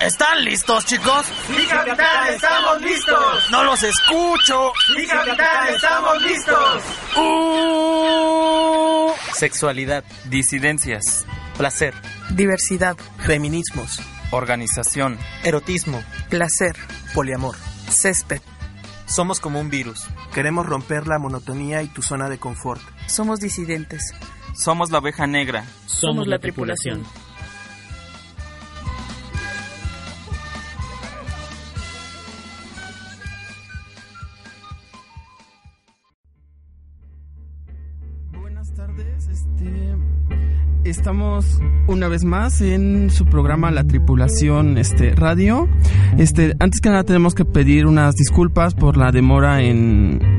¿Están listos, chicos? ¡Sí, capitán! ¡Estamos listos! ¡No los escucho! ¡Sí, capitán! ¡Estamos listos! Uh... Sexualidad, disidencias, placer, diversidad, feminismos, organización, erotismo, placer, poliamor, césped. Somos como un virus. Queremos romper la monotonía y tu zona de confort. Somos disidentes. Somos la oveja negra. Somos la tripulación. Estamos una vez más en su programa La Tripulación este Radio. Este, antes que nada tenemos que pedir unas disculpas por la demora en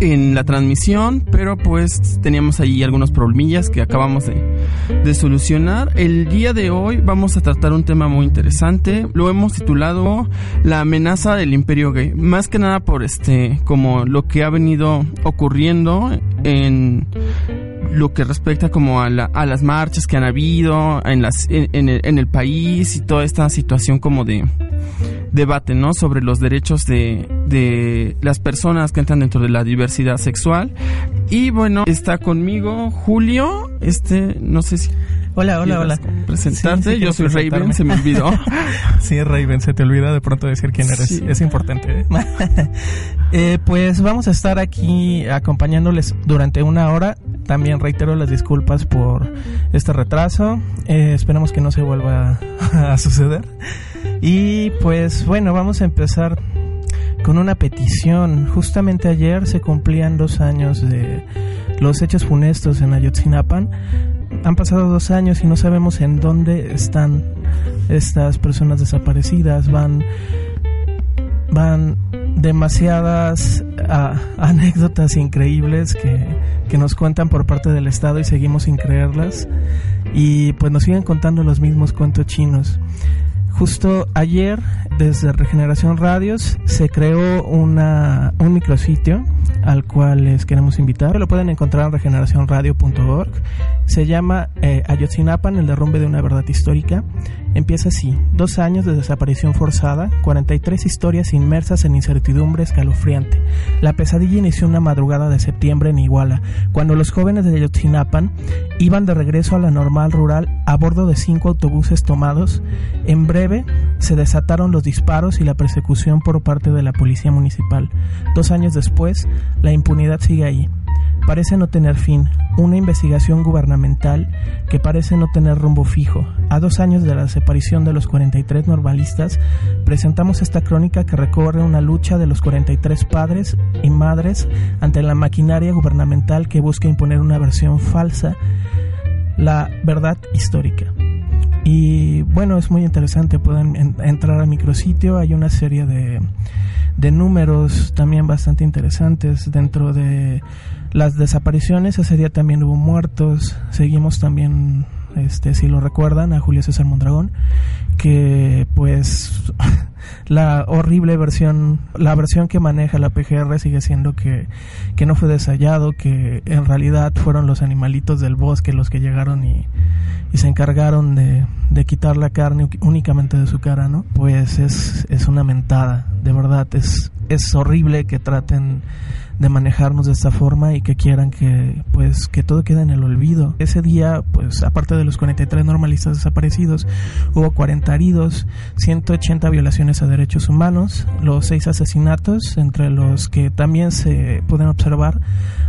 en la transmisión, pero pues teníamos ahí algunos problemillas que acabamos de, de, solucionar. El día de hoy vamos a tratar un tema muy interesante. Lo hemos titulado La amenaza del imperio gay. Más que nada por este, como lo que ha venido ocurriendo en lo que respecta como a, la, a, las marchas que han habido en, las, en, el, en, el, país y toda esta situación como de debate, ¿no? Sobre los derechos de, de las personas que entran dentro de la diversidad sexual. Y bueno, está conmigo Julio, este, no sé si... Hola, hola, hola. Presentarte, sí, sí, yo soy Raven, se me olvidó. sí, Raven, se te olvida de pronto decir quién eres. Sí. Es importante. eh, pues vamos a estar aquí acompañándoles durante una hora. También reitero las disculpas por este retraso. Eh, esperemos que no se vuelva a suceder. Y pues bueno, vamos a empezar con una petición. Justamente ayer se cumplían dos años de los hechos funestos en Ayotzinapan han pasado dos años y no sabemos en dónde están estas personas desaparecidas. Van, van demasiadas uh, anécdotas increíbles que, que nos cuentan por parte del Estado y seguimos sin creerlas. Y pues nos siguen contando los mismos cuentos chinos. Justo ayer, desde Regeneración Radios, se creó una, un micrositio al cual les queremos invitar. Lo pueden encontrar en regeneracionradio.org. Se llama eh, Ayotzinapan, el derrumbe de una verdad histórica. Empieza así, dos años de desaparición forzada, 43 historias inmersas en incertidumbre escalofriante. La pesadilla inició una madrugada de septiembre en Iguala, cuando los jóvenes de Ayotzinapan iban de regreso a la normal rural a bordo de cinco autobuses tomados. En breve se desataron los disparos y la persecución por parte de la policía municipal. Dos años después, la impunidad sigue ahí. Parece no tener fin, una investigación gubernamental que parece no tener rumbo fijo. A dos años de la desaparición de los 43 normalistas, presentamos esta crónica que recorre una lucha de los 43 padres y madres ante la maquinaria gubernamental que busca imponer una versión falsa, la verdad histórica. Y bueno, es muy interesante, pueden en, entrar al micrositio, hay una serie de, de números también bastante interesantes dentro de las desapariciones, ese día también hubo muertos, seguimos también, este, si lo recuerdan, a Julio César Mondragón, que pues la horrible versión, la versión que maneja la PGR sigue siendo que, que no fue desayado, que en realidad fueron los animalitos del bosque los que llegaron y, y se encargaron de, de, quitar la carne únicamente de su cara, ¿no? Pues es, es una mentada, de verdad, es, es horrible que traten de manejarnos de esta forma y que quieran que pues que todo quede en el olvido. Ese día, pues aparte de los 43 normalistas desaparecidos, hubo 40 heridos, 180 violaciones a derechos humanos, los seis asesinatos, entre los que también se pueden observar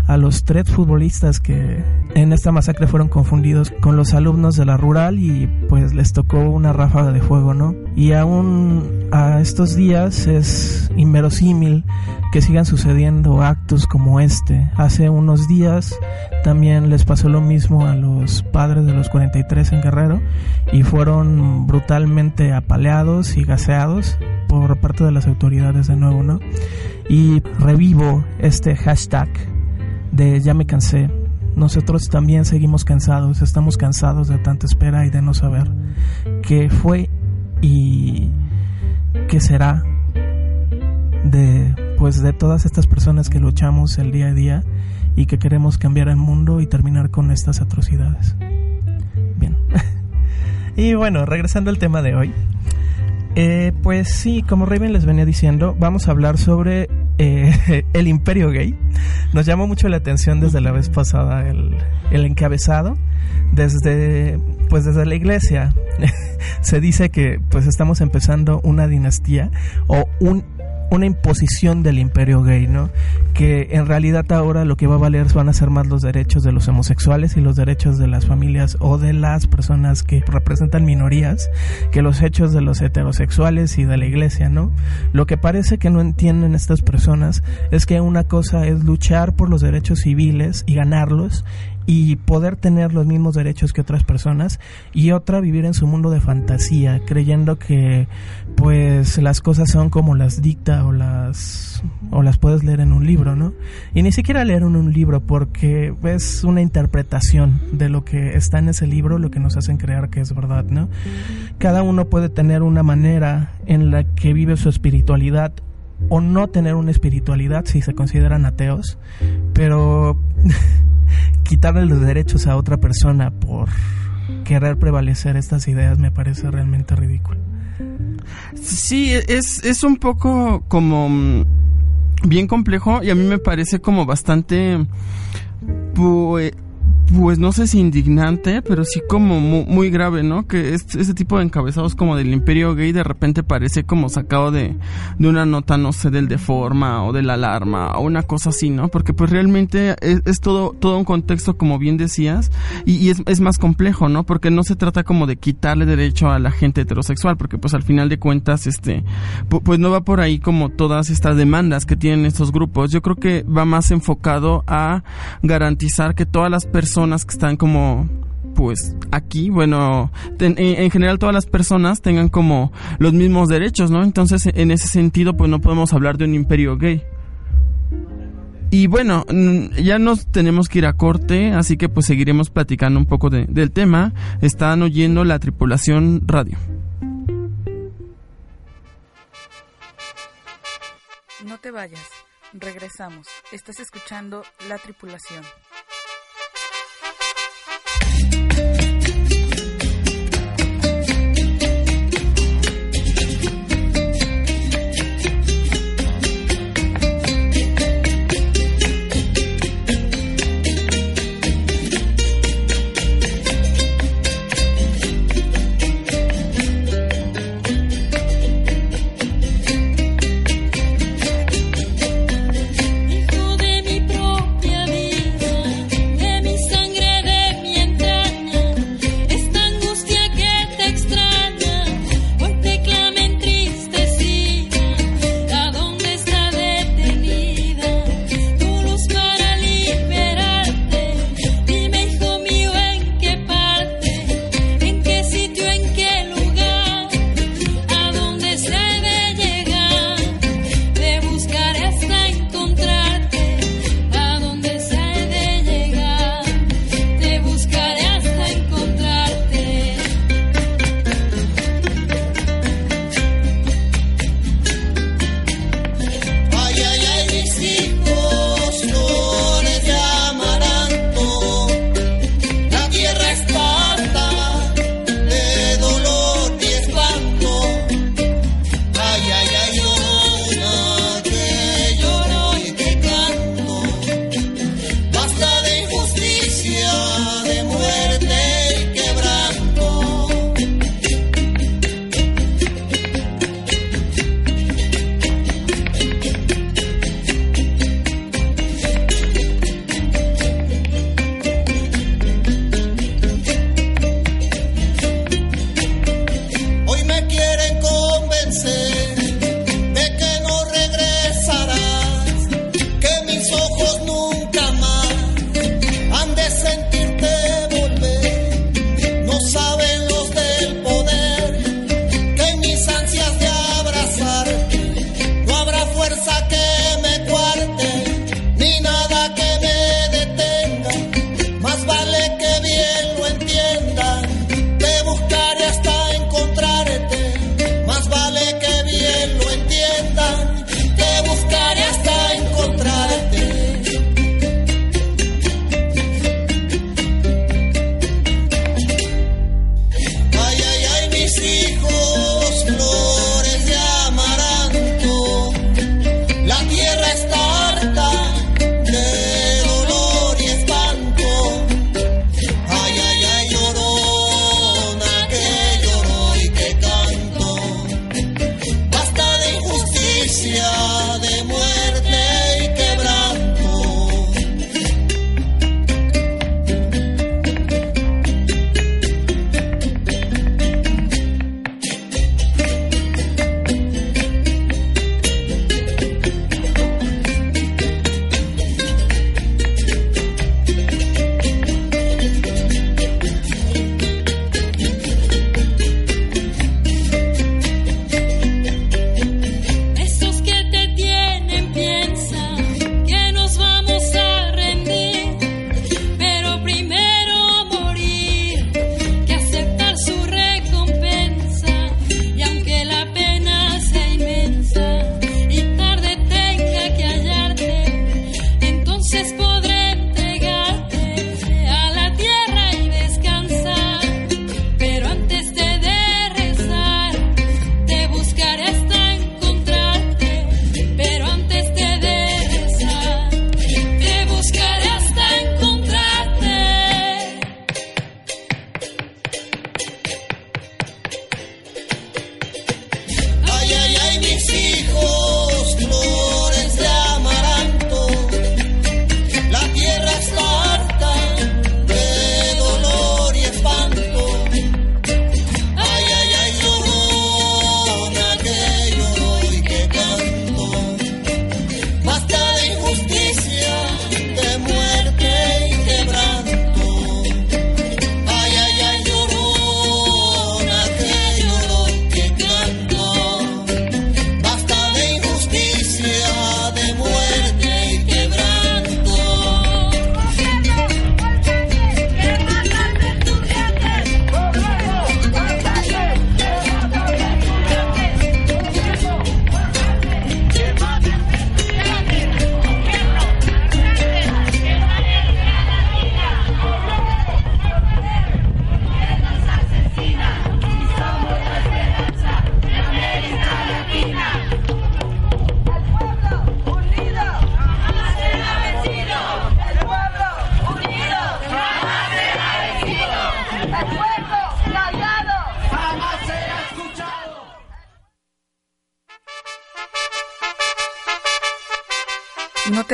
a los tres futbolistas que en esta masacre fueron confundidos con los alumnos de la rural y pues les tocó una ráfaga de fuego, ¿no? Y aún a estos días es inverosímil que sigan sucediendo actos como este. Hace unos días también les pasó lo mismo a los padres de los 43 en Guerrero y fueron brutalmente apaleados y gaseados por parte de las autoridades de nuevo, ¿no? Y revivo este hashtag de ya me cansé. Nosotros también seguimos cansados, estamos cansados de tanta espera y de no saber qué fue y qué será de pues de todas estas personas que luchamos el día a día y que queremos cambiar el mundo y terminar con estas atrocidades. Bien. y bueno, regresando al tema de hoy. Eh, pues sí, como Raven les venía diciendo, vamos a hablar sobre eh, el imperio gay. Nos llamó mucho la atención desde la vez pasada el, el encabezado. Desde, pues desde la iglesia se dice que pues estamos empezando una dinastía o un una imposición del imperio gay, ¿no? Que en realidad ahora lo que va a valer van a ser más los derechos de los homosexuales y los derechos de las familias o de las personas que representan minorías que los hechos de los heterosexuales y de la iglesia, ¿no? Lo que parece que no entienden estas personas es que una cosa es luchar por los derechos civiles y ganarlos y poder tener los mismos derechos que otras personas y otra vivir en su mundo de fantasía creyendo que pues las cosas son como las dicta o las o las puedes leer en un libro no y ni siquiera leer en un libro porque es una interpretación de lo que está en ese libro lo que nos hacen creer que es verdad no cada uno puede tener una manera en la que vive su espiritualidad o no tener una espiritualidad si se consideran ateos pero quitarle los derechos a otra persona por querer prevalecer estas ideas me parece realmente ridículo. Sí, es, es un poco como mm, bien complejo y a mí me parece como bastante pues, pues no sé si indignante, pero sí como muy, grave, ¿no? Que este, tipo de encabezados como del imperio gay de repente parece como sacado de, de una nota, no sé, del deforma o de la alarma o una cosa así, ¿no? Porque pues realmente es, todo, todo un contexto, como bien decías, y, es, es, más complejo, ¿no? Porque no se trata como de quitarle derecho a la gente heterosexual, porque pues al final de cuentas, este, pues no va por ahí como todas estas demandas que tienen estos grupos. Yo creo que va más enfocado a garantizar que todas las personas que están como pues aquí, bueno, en, general todas las personas tengan como los mismos derechos, ¿no? Entonces, en ese sentido, pues no podemos hablar de un imperio gay. Y bueno, ya nos tenemos que ir a corte, así que pues seguiremos platicando un poco del tema. Están oyendo la tripulación radio. No te vayas, regresamos. Estás escuchando la tripulación.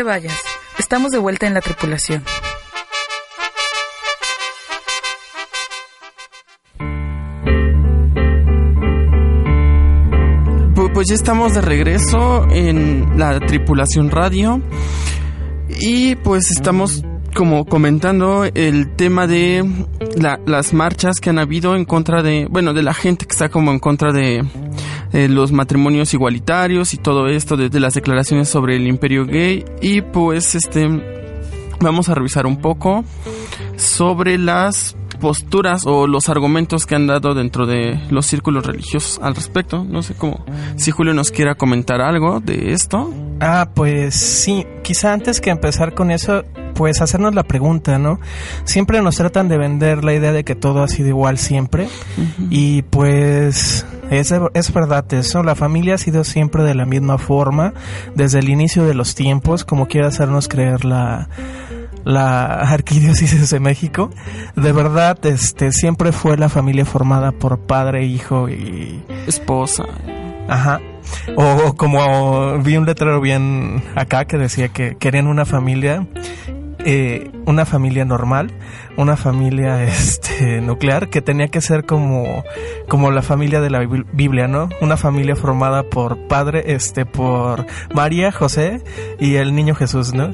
Vayas. Estamos de vuelta en la tripulación. Pues ya estamos de regreso en la tripulación radio y pues estamos como comentando el tema de las marchas que han habido en contra de, bueno, de la gente que está como en contra de los matrimonios igualitarios y todo esto, desde las declaraciones sobre el imperio gay y pues este vamos a revisar un poco sobre las posturas o los argumentos que han dado dentro de los círculos religiosos al respecto. No sé cómo, si Julio nos quiera comentar algo de esto. Ah, pues sí, quizá antes que empezar con eso, pues hacernos la pregunta, ¿no? Siempre nos tratan de vender la idea de que todo ha sido igual siempre y pues es, es verdad eso, la familia ha sido siempre de la misma forma desde el inicio de los tiempos, como quiere hacernos creer la la arquidiócesis de México. De verdad, este siempre fue la familia formada por padre, hijo y esposa. Ajá. O, como vi un letrero bien acá que decía que querían una familia eh, una familia normal, una familia este, nuclear que tenía que ser como, como la familia de la Biblia, ¿no? Una familia formada por padre, este, por María, José y el niño Jesús, ¿no?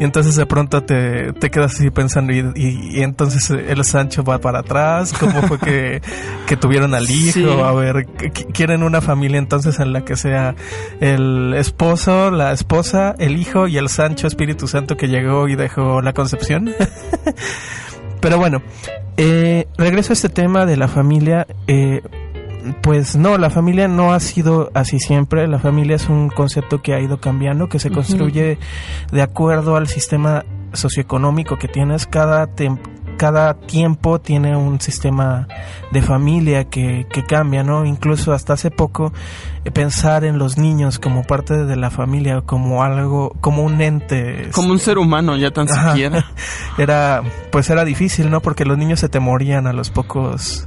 Y entonces de pronto te, te quedas así pensando y, entonces el Sancho va para atrás, cómo fue que, que tuvieron al hijo, a ver, quieren una familia entonces en la que sea el esposo, la esposa, el hijo y el Sancho Espíritu Santo que llegó y dejó la concepción. Pero bueno, eh, regreso a este tema de la familia. Eh, pues no, la familia no ha sido así siempre. La familia es un concepto que ha ido cambiando, que se construye de acuerdo al sistema socioeconómico que tienes. Cada, cada tiempo tiene un sistema de familia que, que cambia, ¿no? Incluso hasta hace poco eh, pensar en los niños como parte de la familia, como algo, como un ente. Como un ser humano, ya tan siquiera. Era, pues era difícil, ¿no? Porque los niños se te morían a los pocos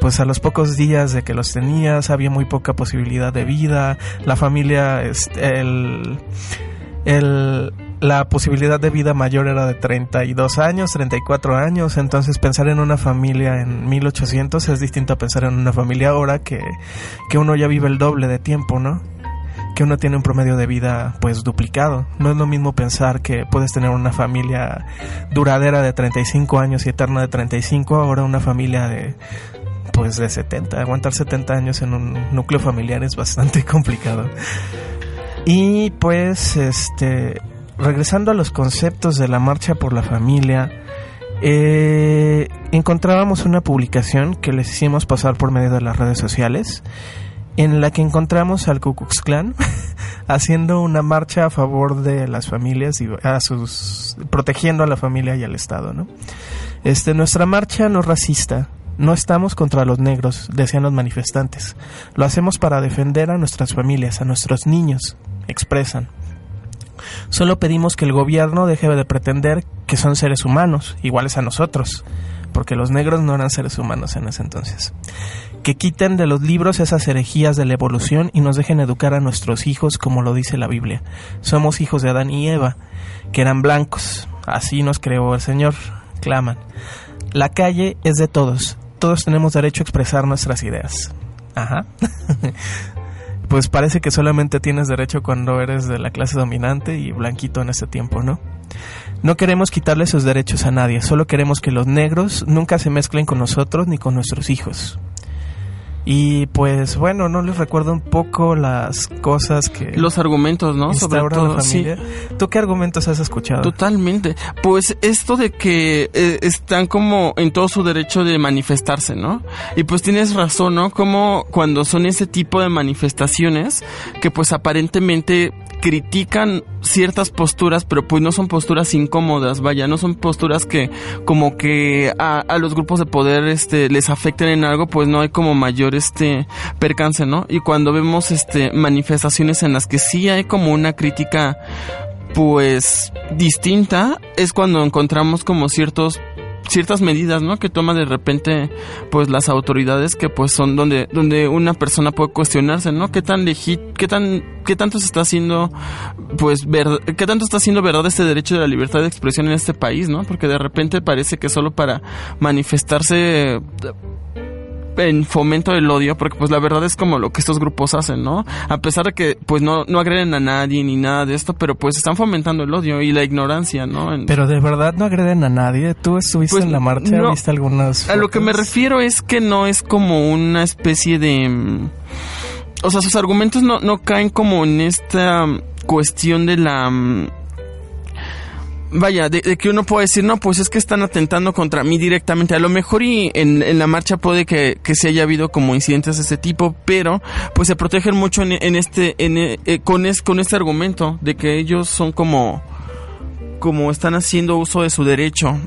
pues a los pocos días de que los tenías había muy poca posibilidad de vida, la familia, este, el, el, la posibilidad de vida mayor era de 32 años, 34 años, entonces pensar en una familia en 1800 es distinto a pensar en una familia ahora que, que uno ya vive el doble de tiempo, ¿no? que uno tiene un promedio de vida pues duplicado. No es lo mismo pensar que puedes tener una familia duradera de 35 años y eterna de 35, ahora una familia de pues de 70. Aguantar 70 años en un núcleo familiar es bastante complicado. Y pues, este, regresando a los conceptos de la marcha por la familia, eh, encontrábamos una publicación que les hicimos pasar por medio de las redes sociales, en la que encontramos al Ku Klux Klan haciendo una marcha a favor de las familias y a sus protegiendo a la familia y al Estado, ¿no? Este, nuestra marcha no racista, no estamos contra los negros, decían los manifestantes. Lo hacemos para defender a nuestras familias, a nuestros niños, expresan. Solo pedimos que el gobierno deje de pretender que son seres humanos, iguales a nosotros, porque los negros no eran seres humanos en ese entonces. Que quiten de los libros esas herejías de la evolución y nos dejen educar a nuestros hijos como lo dice la Biblia. Somos hijos de Adán y Eva, que eran blancos. Así nos creó el Señor, claman. La calle es de todos, todos tenemos derecho a expresar nuestras ideas. Ajá. pues parece que solamente tienes derecho cuando eres de la clase dominante y blanquito en este tiempo, ¿no? No queremos quitarle sus derechos a nadie, solo queremos que los negros nunca se mezclen con nosotros ni con nuestros hijos. Y pues bueno, no les recuerdo un poco las cosas que... Los argumentos, ¿no? Sobre todo, la familia. ¿Tú qué argumentos has escuchado? Totalmente. Pues esto de que eh, están como en todo su derecho de manifestarse, ¿no? Y pues tienes razón, ¿no? Como cuando son ese tipo de manifestaciones que pues aparentemente critican ciertas posturas, pero pues no son posturas incómodas, vaya, no son posturas que como que a, los grupos de poder este les afecten en algo, pues no hay como mayor este percance, ¿no? Y cuando vemos este manifestaciones en las que sí hay como una crítica pues distinta, es cuando encontramos como ciertos ciertas medidas, ¿no? Que toma de repente, pues las autoridades que pues son donde, donde una persona puede cuestionarse, ¿no? ¿Qué tan legit, qué tan, qué tanto se está haciendo, pues, ver, qué tanto está haciendo verdad este derecho de la libertad de expresión en este país, ¿no? Porque de repente parece que solo para manifestarse en fomento del odio, porque pues la verdad es como lo que estos grupos hacen, ¿no? A pesar de que pues no, no agreden a nadie ni nada de esto, pero pues están fomentando el odio y la ignorancia, ¿no? Pero de verdad no agreden a nadie. ¿Tú estuviste pues, en la marcha? ¿Viste algunas? A lo que me refiero es que no es como una especie de... Mm, o sea, sus argumentos no, no caen como en esta cuestión de la mm, vaya, de, que uno puede decir, no, pues es que están atentando contra mí directamente. A lo mejor y en, en la marcha puede que, que, se haya habido como incidentes de este tipo, pero pues se protegen mucho en, en este, en, eh, con, es, con este argumento de que ellos son como, como están haciendo uso de su derecho.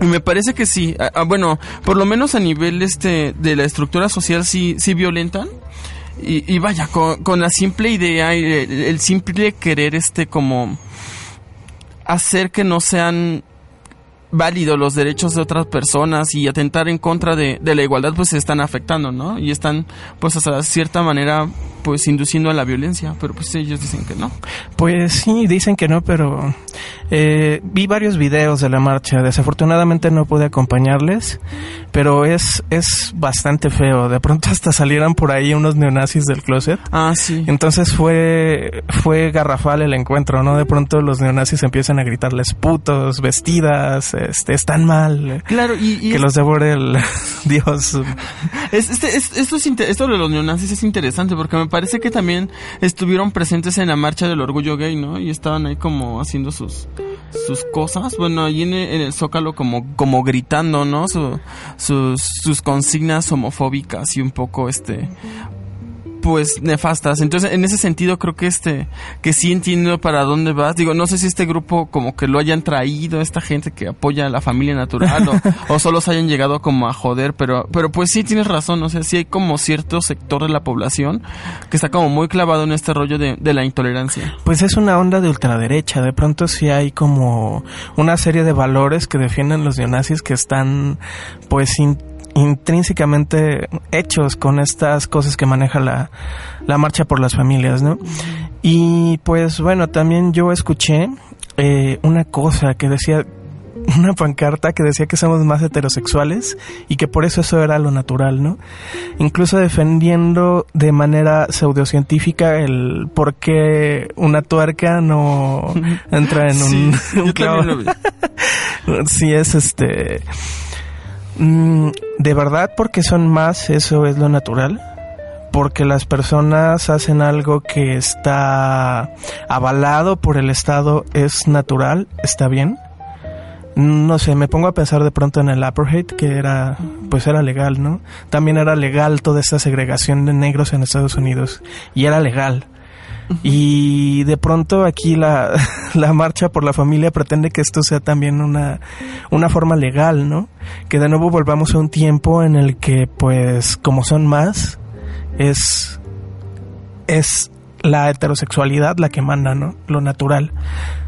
Y me parece que sí, bueno, por lo menos a nivel este de la estructura social sí, sí violentan. Y, vaya, con, la simple idea y el simple querer este como hacer que no sean válidos los derechos de otras personas y atentar en contra de, de, la igualdad pues se están afectando, ¿no? Y están pues hasta cierta manera pues induciendo a la violencia, pero pues ellos dicen que no. Pues sí, dicen que no, pero eh, vi varios videos de la marcha, desafortunadamente no pude acompañarles, pero es, es bastante feo, de pronto hasta salieran por ahí unos neonazis del closet. Ah, sí. Entonces fue, fue garrafal el encuentro, ¿no? De pronto los neonazis empiezan a gritarles putos, vestidas, este, están mal. Claro, y, que los devore el Dios. este, esto, es, esto de los neonazis es interesante porque me parece que también estuvieron presentes en la marcha del orgullo gay, ¿no? Y estaban ahí como haciendo sus sus cosas, bueno, ahí en el, Zócalo como, como gritando, ¿no? sus, sus consignas homofóbicas y un poco, este, pues nefastas. Entonces, en ese sentido creo que este que sí entiendo para dónde vas. Digo, no sé si este grupo como que lo hayan traído esta gente que apoya a la familia natural o, solo se hayan llegado como a joder, pero pero pues sí tienes razón, o sea, sí hay como cierto sector de la población que está como muy clavado en este rollo de, de la intolerancia. Pues es una onda de ultraderecha, de pronto sí hay como una serie de valores que defienden los neonazis que están pues sin intrínsecamente hechos con estas cosas que maneja la, la marcha por las familias, ¿no? Y pues bueno, también yo escuché eh, una cosa que decía, una pancarta que decía que somos más heterosexuales y que por eso eso era lo natural, ¿no? Incluso defendiendo de manera pseudocientífica el por qué una tuerca no entra en un, un clavo. sí es este Mm, ¿De verdad porque son más eso es lo natural? Porque las personas hacen algo que está avalado por el Estado es natural, está bien. No sé, me pongo a pensar de pronto en el apartheid que era, pues era legal, ¿no? También era legal toda esta segregación de negros en Estados Unidos y era legal. Y de pronto aquí la, la, marcha por la familia pretende que esto sea también una, una forma legal, ¿no? Que de nuevo volvamos a un tiempo en el que, pues, como son más, es, es la heterosexualidad la que manda, ¿no? Lo natural.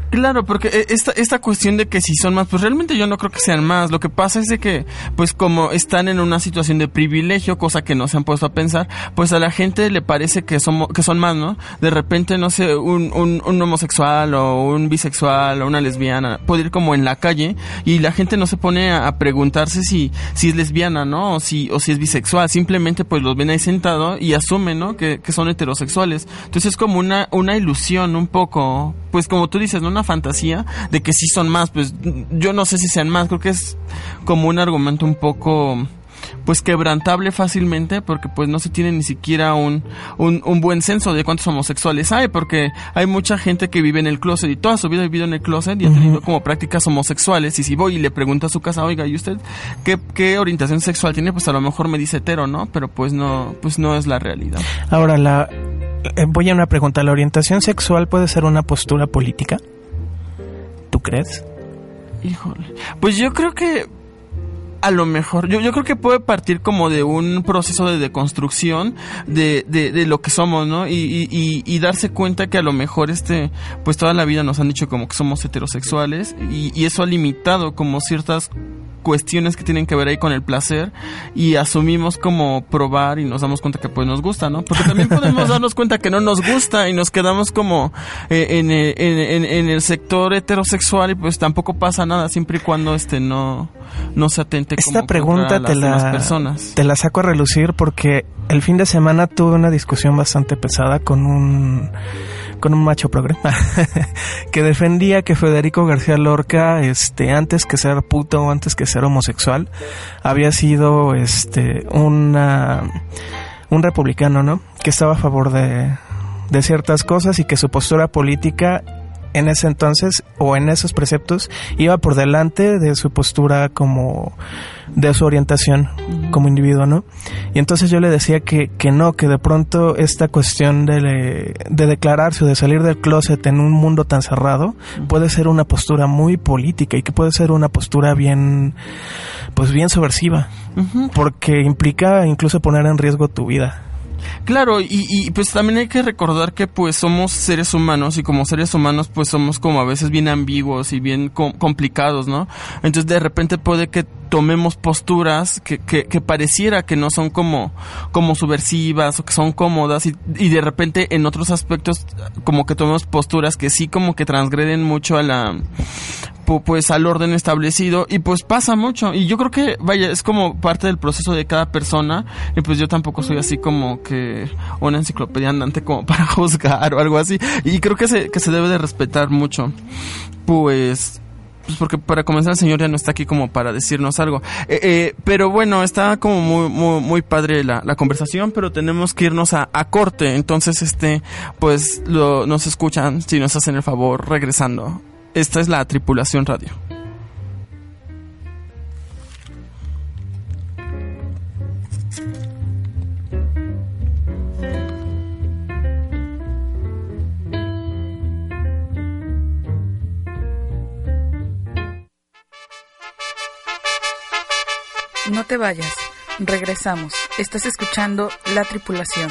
Claro, porque eh, esta, esta cuestión de que si son más, pues realmente yo no creo que sean más. Lo que pasa es de que, pues como están en una situación de privilegio, cosa que no se han puesto a pensar, pues a la gente le parece que, somos, que son más, ¿no? De repente, no sé, un, un, homosexual o un bisexual o una lesbiana puede ir como en la calle y la gente no se pone a, preguntarse si, si es lesbiana, ¿no? O si, o si es bisexual. Simplemente pues los ven ahí sentados y asumen, ¿no? Que, que son heterosexuales. Entonces es como una, una ilusión un poco, pues como tú dices, ¿no? Una fantasía de que sí son más, pues yo no sé si sean más, creo que es como un argumento un poco pues quebrantable fácilmente porque pues no se tiene ni siquiera un, un, buen censo de cuántos homosexuales hay porque hay mucha gente que vive en el closet y toda su vida ha vivido en el closet y ha tenido como prácticas homosexuales y si voy y le pregunto a su casa, oiga, ¿y usted qué, qué orientación sexual tiene? Pues a lo mejor me dice hetero, ¿no? Pero pues no, pues no es la realidad. Ahora, la, eh, voy a una pregunta, ¿la orientación sexual puede ser una postura política? ¿Tú crees? Híjole. Pues yo creo que a lo mejor, yo, yo creo que puede partir como de un proceso de deconstrucción de, de, de lo que somos, ¿no? Y, y, y, darse cuenta que a lo mejor este, pues toda la vida nos han dicho como que somos heterosexuales y, y eso ha limitado como ciertas cuestiones que tienen que ver ahí con el placer y asumimos como probar y nos damos cuenta que pues nos gusta, ¿no? Porque también podemos darnos cuenta que no nos gusta y nos quedamos como eh, en, en, en, el sector heterosexual y pues tampoco pasa nada siempre y cuando este no, no se atente Esta pregunta te la, personas. te la saco a relucir porque el fin de semana tuve una discusión bastante pesada con un con un macho progre que defendía que Federico García Lorca este antes que ser puto o antes que ser homosexual había sido este una un republicano, ¿no? Que estaba a favor de de ciertas cosas y que su postura política en ese entonces o en esos preceptos iba por delante de su postura como de su orientación como individuo, ¿no? Y entonces yo le decía que, que no, que de pronto esta cuestión de, de declararse o de salir del closet en un mundo tan cerrado puede ser una postura muy política y que puede ser una postura bien, pues bien subversiva, porque implica incluso poner en riesgo tu vida. Claro, y, y, pues también hay que recordar que pues somos seres humanos y como seres humanos pues somos como a veces bien ambiguos y bien complicados, ¿no? Entonces de repente puede que tomemos posturas que, que, que, pareciera que no son como, como subversivas o que son cómodas y, y, de repente en otros aspectos como que tomemos posturas que sí como que transgreden mucho a la pues al orden establecido y pues pasa mucho. Y yo creo que vaya es como parte del proceso de cada persona y pues yo tampoco soy así como que una enciclopedia andante como para juzgar o algo así. Y creo que se, que se debe de respetar mucho. Pues pues porque para comenzar el señor ya no está aquí como para decirnos algo. Eh, eh, pero bueno, está como muy, muy, muy padre la, la, conversación, pero tenemos que irnos a, a corte. Entonces, este, pues lo, nos escuchan, si nos hacen el favor, regresando. Esta es la tripulación radio. No te vayas, regresamos. Estás escuchando La Tripulación.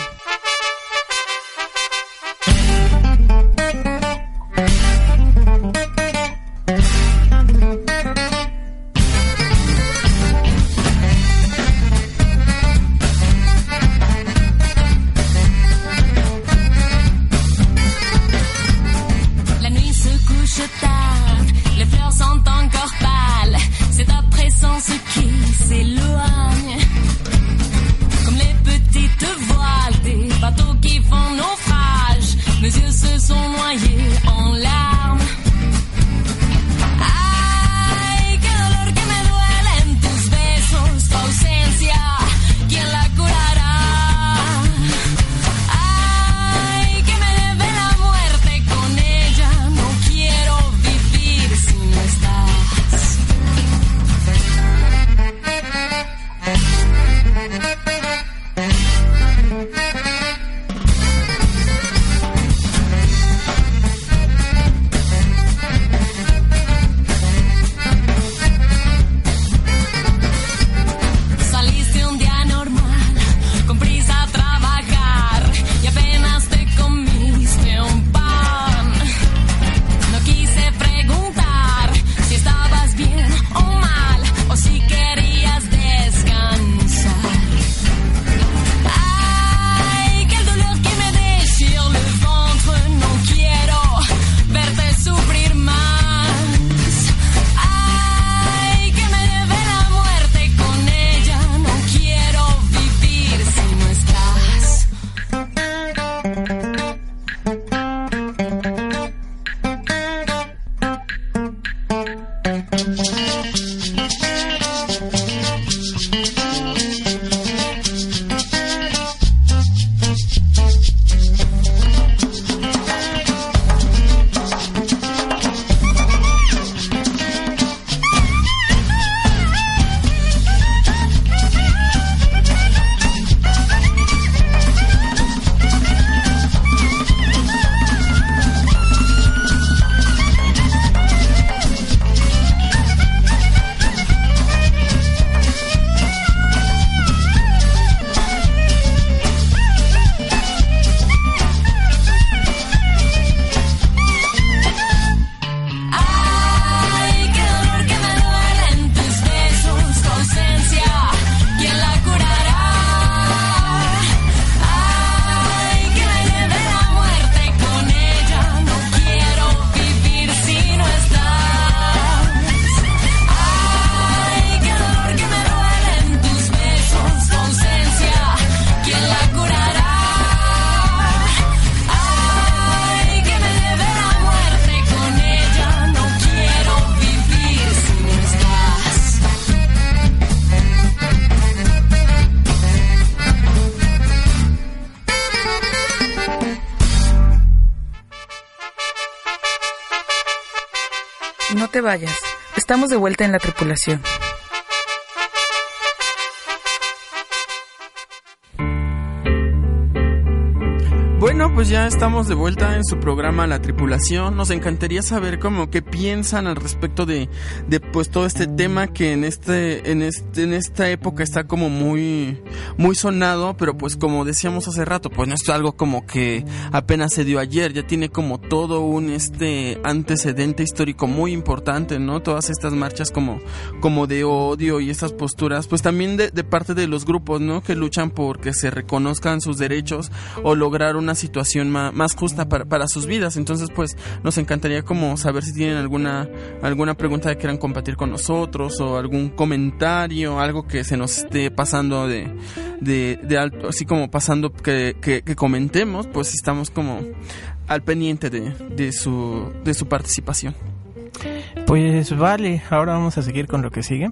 Estamos de vuelta en la tripulación. Ya estamos de vuelta en su programa La Tripulación. Nos encantaría saber cómo qué piensan al respecto de, de pues todo este tema que en este, en este, en esta época está como muy, muy sonado, pero pues como decíamos hace rato, pues no es algo como que apenas se dio ayer, ya tiene como todo un este antecedente histórico muy importante, ¿no? Todas estas marchas como, como de odio y estas posturas, pues también de, de parte de los grupos, ¿no? Que luchan por que se reconozcan sus derechos o lograr un una situación más, justa para, para, sus vidas. Entonces, pues nos encantaría como saber si tienen alguna, alguna pregunta que quieran compartir con nosotros o algún comentario, algo que se nos esté pasando de, de, alto, así como pasando que, que, que, comentemos, pues estamos como al pendiente de, de, su, de su participación. Pues vale, ahora vamos a seguir con lo que sigue.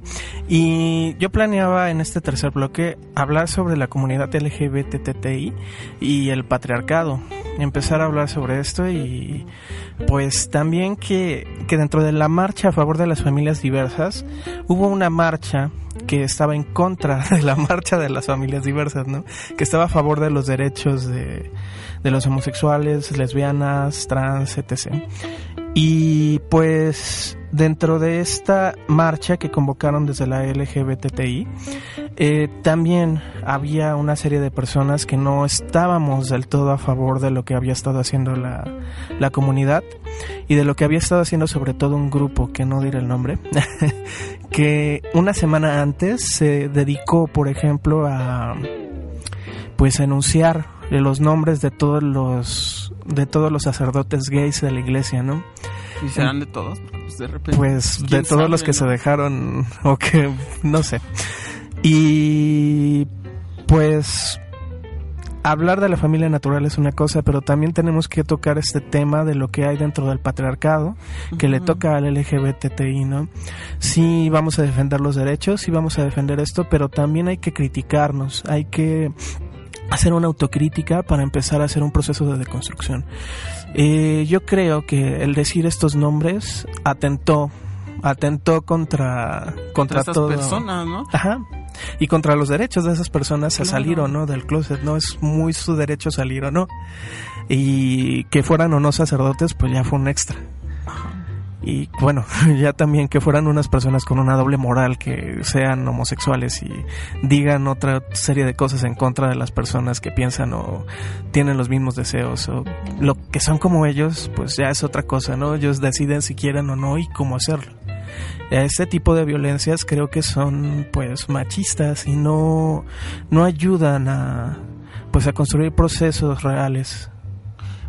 Y yo planeaba en este tercer bloque hablar sobre la comunidad LGBTTI y el patriarcado. Empezar a hablar sobre esto y pues también que, que dentro de la marcha a favor de las familias diversas hubo una marcha que estaba en contra de la marcha de las familias diversas, ¿no? Que estaba a favor de los derechos de, de los homosexuales, lesbianas, trans, etc. Y pues dentro de esta marcha que convocaron desde la LGBTI, eh, también había una serie de personas que no estábamos del todo a favor de lo que había estado haciendo la, la comunidad y de lo que había estado haciendo sobre todo un grupo, que no diré el nombre, que una semana antes se dedicó, por ejemplo, a pues enunciar los nombres de todos los de todos los sacerdotes gays de la iglesia, ¿no? ¿Y serán de todos? Pues de, repente, pues de todos los que se dejaron o que no sé. Y pues hablar de la familia natural es una cosa, pero también tenemos que tocar este tema de lo que hay dentro del patriarcado, que le toca al LGBTI, ¿no? Sí, vamos a defender los derechos, sí vamos a defender esto, pero también hay que criticarnos, hay que hacer una autocrítica para empezar a hacer un proceso de deconstrucción. Eh, yo creo que el decir estos nombres atentó atentó contra contra, todo personas, ¿no? Ajá. Y contra los derechos de esas personas a salir o no del closet, no es muy su derecho salir o no. Y que fueran o no sacerdotes, pues ya fue un extra y bueno, ya también que fueran unas personas con una doble moral, que sean homosexuales y digan otra serie de cosas en contra de las personas que piensan o tienen los mismos deseos o lo que son como ellos, pues ya es otra cosa, ¿no? Ellos deciden si quieren o no y cómo hacerlo. Este tipo de violencias creo que son pues machistas y no, no ayudan a pues a construir procesos reales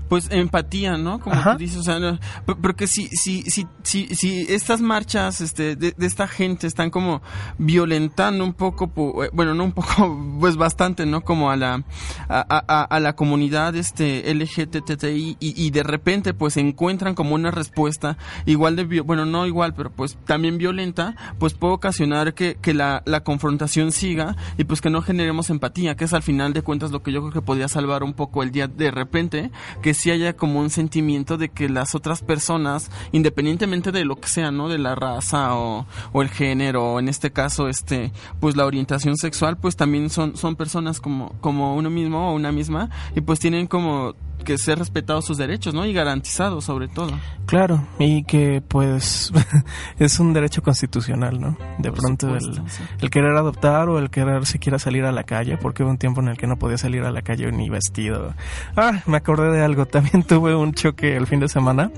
pues empatía, ¿no? Como tú dices, o sea, porque si, si, si, si, si estas marchas este, de, esta gente están como violentando un poco, eh, bueno, no un poco, pues bastante, ¿no? Como a la, a, a, la comunidad este LGTTI y, y de repente pues encuentran como una respuesta igual de, bueno, no igual, pero pues también violenta, pues puede ocasionar que, que la, la confrontación siga y pues que no generemos empatía, que es al final de cuentas lo que yo creo que podría salvar un poco el día de repente, que si haya como un sentimiento de que las otras personas, independientemente de lo que sea, ¿no? De la raza o, o el género, o en este caso, este, pues la orientación sexual, pues también son, son personas como, como uno mismo o una misma y pues tienen como que ser respetados sus derechos, ¿no? Y garantizados sobre todo. Claro, y que pues es un derecho constitucional, ¿no? De pronto el, el, querer adoptar o el querer siquiera salir a la calle, porque hubo un tiempo en el que no podía salir a la calle ni vestido. Ah, me acordé de algo, también tuve un choque el fin de semana.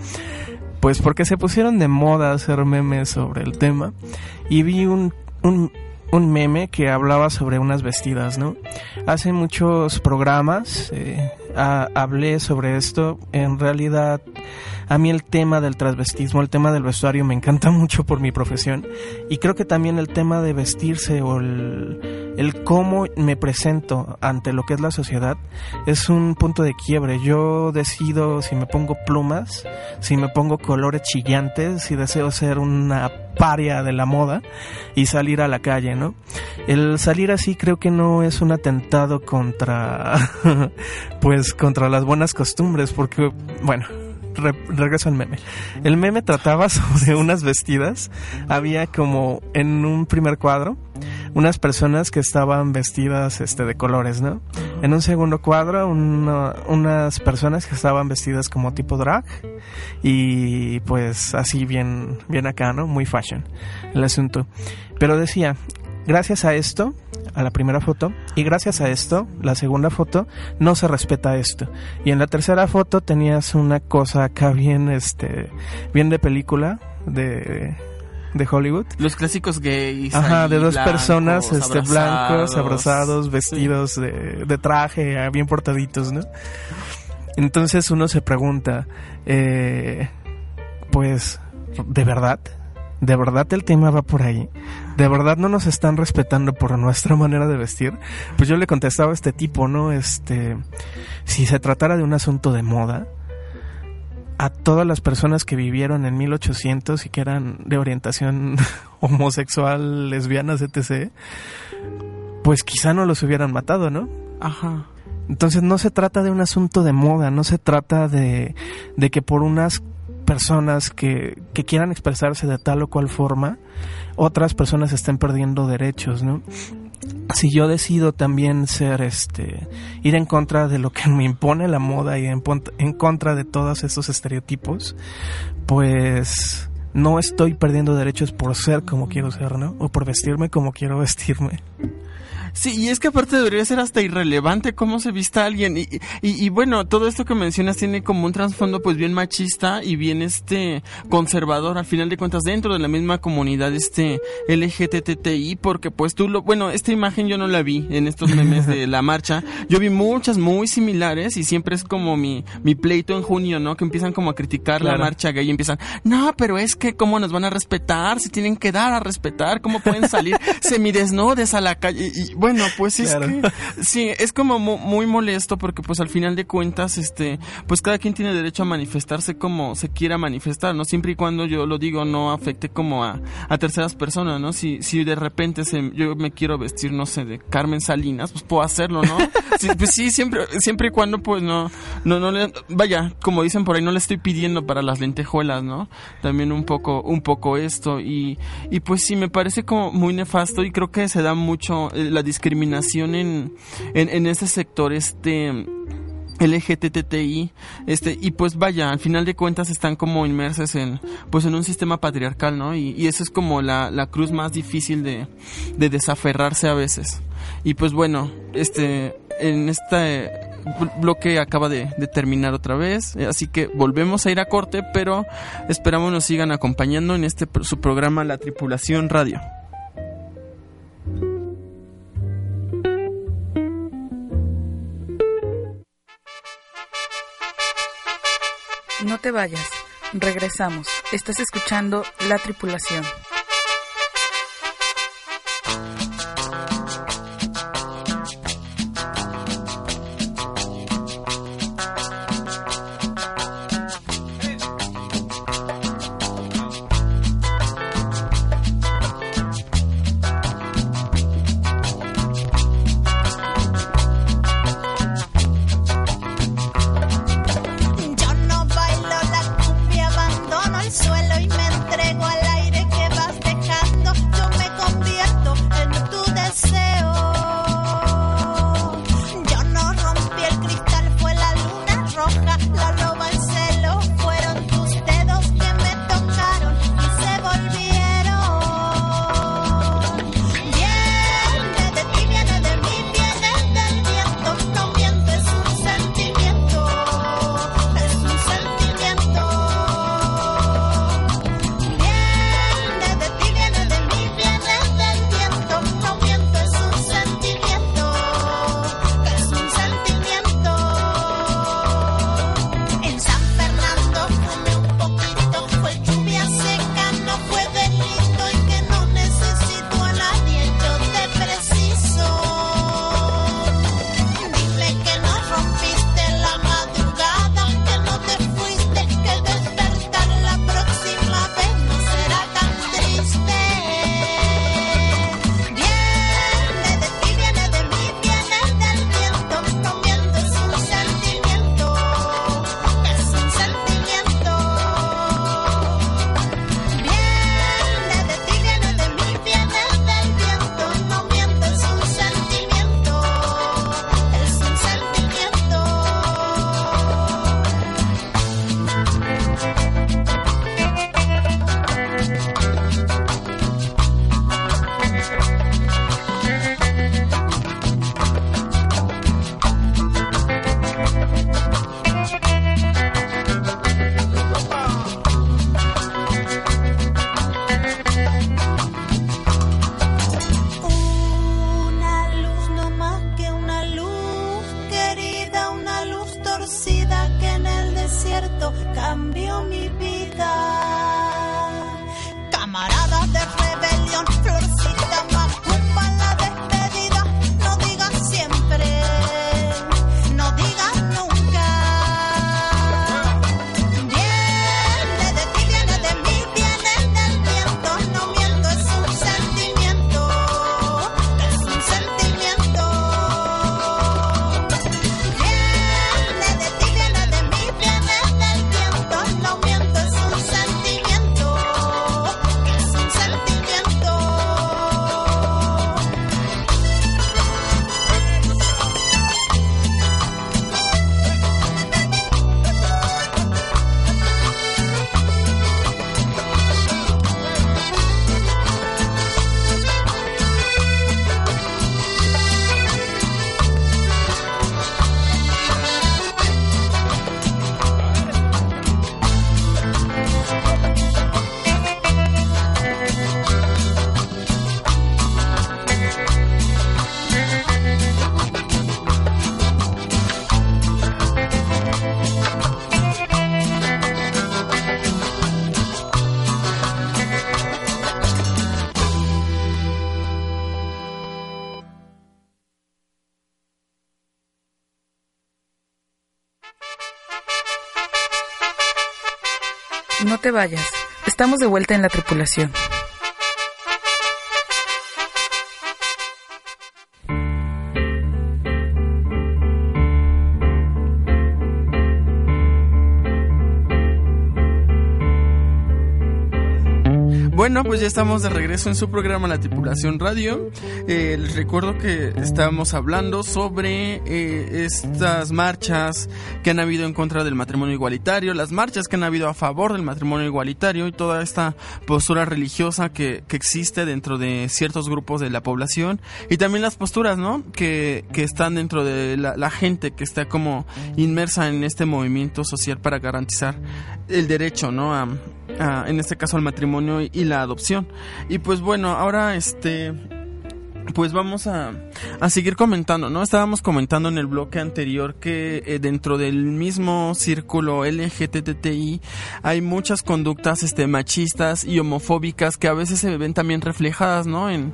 Pues porque se pusieron de moda hacer memes sobre el tema y vi un, un un meme que hablaba sobre unas vestidas, ¿no? Hace muchos programas eh, hablé sobre esto. En realidad, a mí el tema del transvestismo, el tema del vestuario me encanta mucho por mi profesión. Y creo que también el tema de vestirse o el, el cómo me presento ante lo que es la sociedad es un punto de quiebre. Yo decido si me pongo plumas, si me pongo colores chillantes, si deseo ser una paria de la moda y salir a la calle, ¿no? El salir así creo que no es un atentado contra, pues, contra las buenas costumbres, porque, bueno, regreso al meme. El meme trataba sobre unas vestidas. Había como en un primer cuadro unas personas que estaban vestidas este de colores, ¿no? En un segundo cuadro unas personas que estaban vestidas como tipo drag y pues así bien bien acá, ¿no? Muy fashion el asunto. Pero decía, gracias a esto a la primera foto y gracias a esto, la segunda foto, no se respeta esto. Y en la tercera foto tenías una cosa acá bien, este, bien de película, de, de Hollywood. Los clásicos gays. Ajá, de dos personas, este, blancos, abrazados, vestidos de, de traje, bien portaditos, ¿no? Entonces uno se pregunta, eh, pues, ¿de verdad? ¿De verdad el tema va por ahí? ¿De verdad no nos están respetando por nuestra manera de vestir? Pues yo le contestaba a este tipo, ¿no? Este, si se tratara de un asunto de moda, a todas las personas que vivieron en 1800 y que eran de orientación homosexual, lesbianas, etc., pues quizá no los hubieran matado, ¿no? Ajá. Entonces no se trata de un asunto de moda, no se trata de, de que por unas personas que, que quieran expresarse de tal o cual forma, otras personas estén perdiendo derechos, ¿no? si yo decido también ser este ir en contra de lo que me impone la moda y en, contra de todos esos estereotipos pues no estoy perdiendo derechos por ser como quiero ser no o por vestirme como quiero vestirme Sí, y es que aparte debería ser hasta irrelevante cómo se vista alguien. Y, y, bueno, todo esto que mencionas tiene como un trasfondo pues bien machista y bien este conservador al final de cuentas dentro de la misma comunidad este LGTTI porque pues tú lo, bueno, esta imagen yo no la vi en estos memes de la marcha. Yo vi muchas muy similares y siempre es como mi, mi pleito en junio, ¿no? Que empiezan como a criticar la marcha gay y empiezan, no, pero es que cómo nos van a respetar, se tienen que dar a respetar, cómo pueden salir semidesnudes a la calle. Y, bueno, pues es que sí, es como muy molesto porque pues al final de cuentas, este, pues cada quien tiene derecho a manifestarse como se quiera manifestar, ¿no? Siempre y cuando yo lo digo no afecte como a, a terceras personas, ¿no? Si, si de repente se, yo me quiero vestir, no sé, de Carmen Salinas, pues puedo hacerlo, ¿no? sí, pues sí, siempre, siempre y cuando pues no, no, no le, vaya, como dicen por ahí, no le estoy pidiendo para las lentejuelas, ¿no? También un poco, un poco esto y, y pues sí, me parece como muy nefasto y creo que se da mucho eh, la discriminación en, en, ese sector este LGTTI, este, y pues vaya, al final de cuentas están como inmersas en, pues en un sistema patriarcal, ¿no? Y, y eso es como la, la, cruz más difícil de, de desaferrarse a veces. Y pues bueno, este, en este bloque acaba de, de, terminar otra vez, así que volvemos a ir a corte, pero esperamos nos sigan acompañando en este su programa La Tripulación Radio. No te vayas, regresamos. Estás escuchando La Tripulación. Te vayas. Estamos de vuelta en la tripulación. Bueno, pues ya estamos de regreso en su programa La Tripulación Radio. Eh, les recuerdo que estábamos hablando sobre eh, estas marchas que han habido en contra del matrimonio igualitario, las marchas que han habido a favor del matrimonio igualitario y toda esta postura religiosa que, que existe dentro de ciertos grupos de la población y también las posturas, ¿no? Que, que están dentro de la, gente que está como inmersa en este movimiento social para garantizar el derecho, ¿no? A, a, en este caso al matrimonio y la adopción. Y pues bueno, ahora este pues vamos a, a, seguir comentando, ¿no? Estábamos comentando en el bloque anterior que eh, dentro del mismo círculo LGTTI hay muchas conductas este, machistas y homofóbicas que a veces se ven también reflejadas, ¿no? En,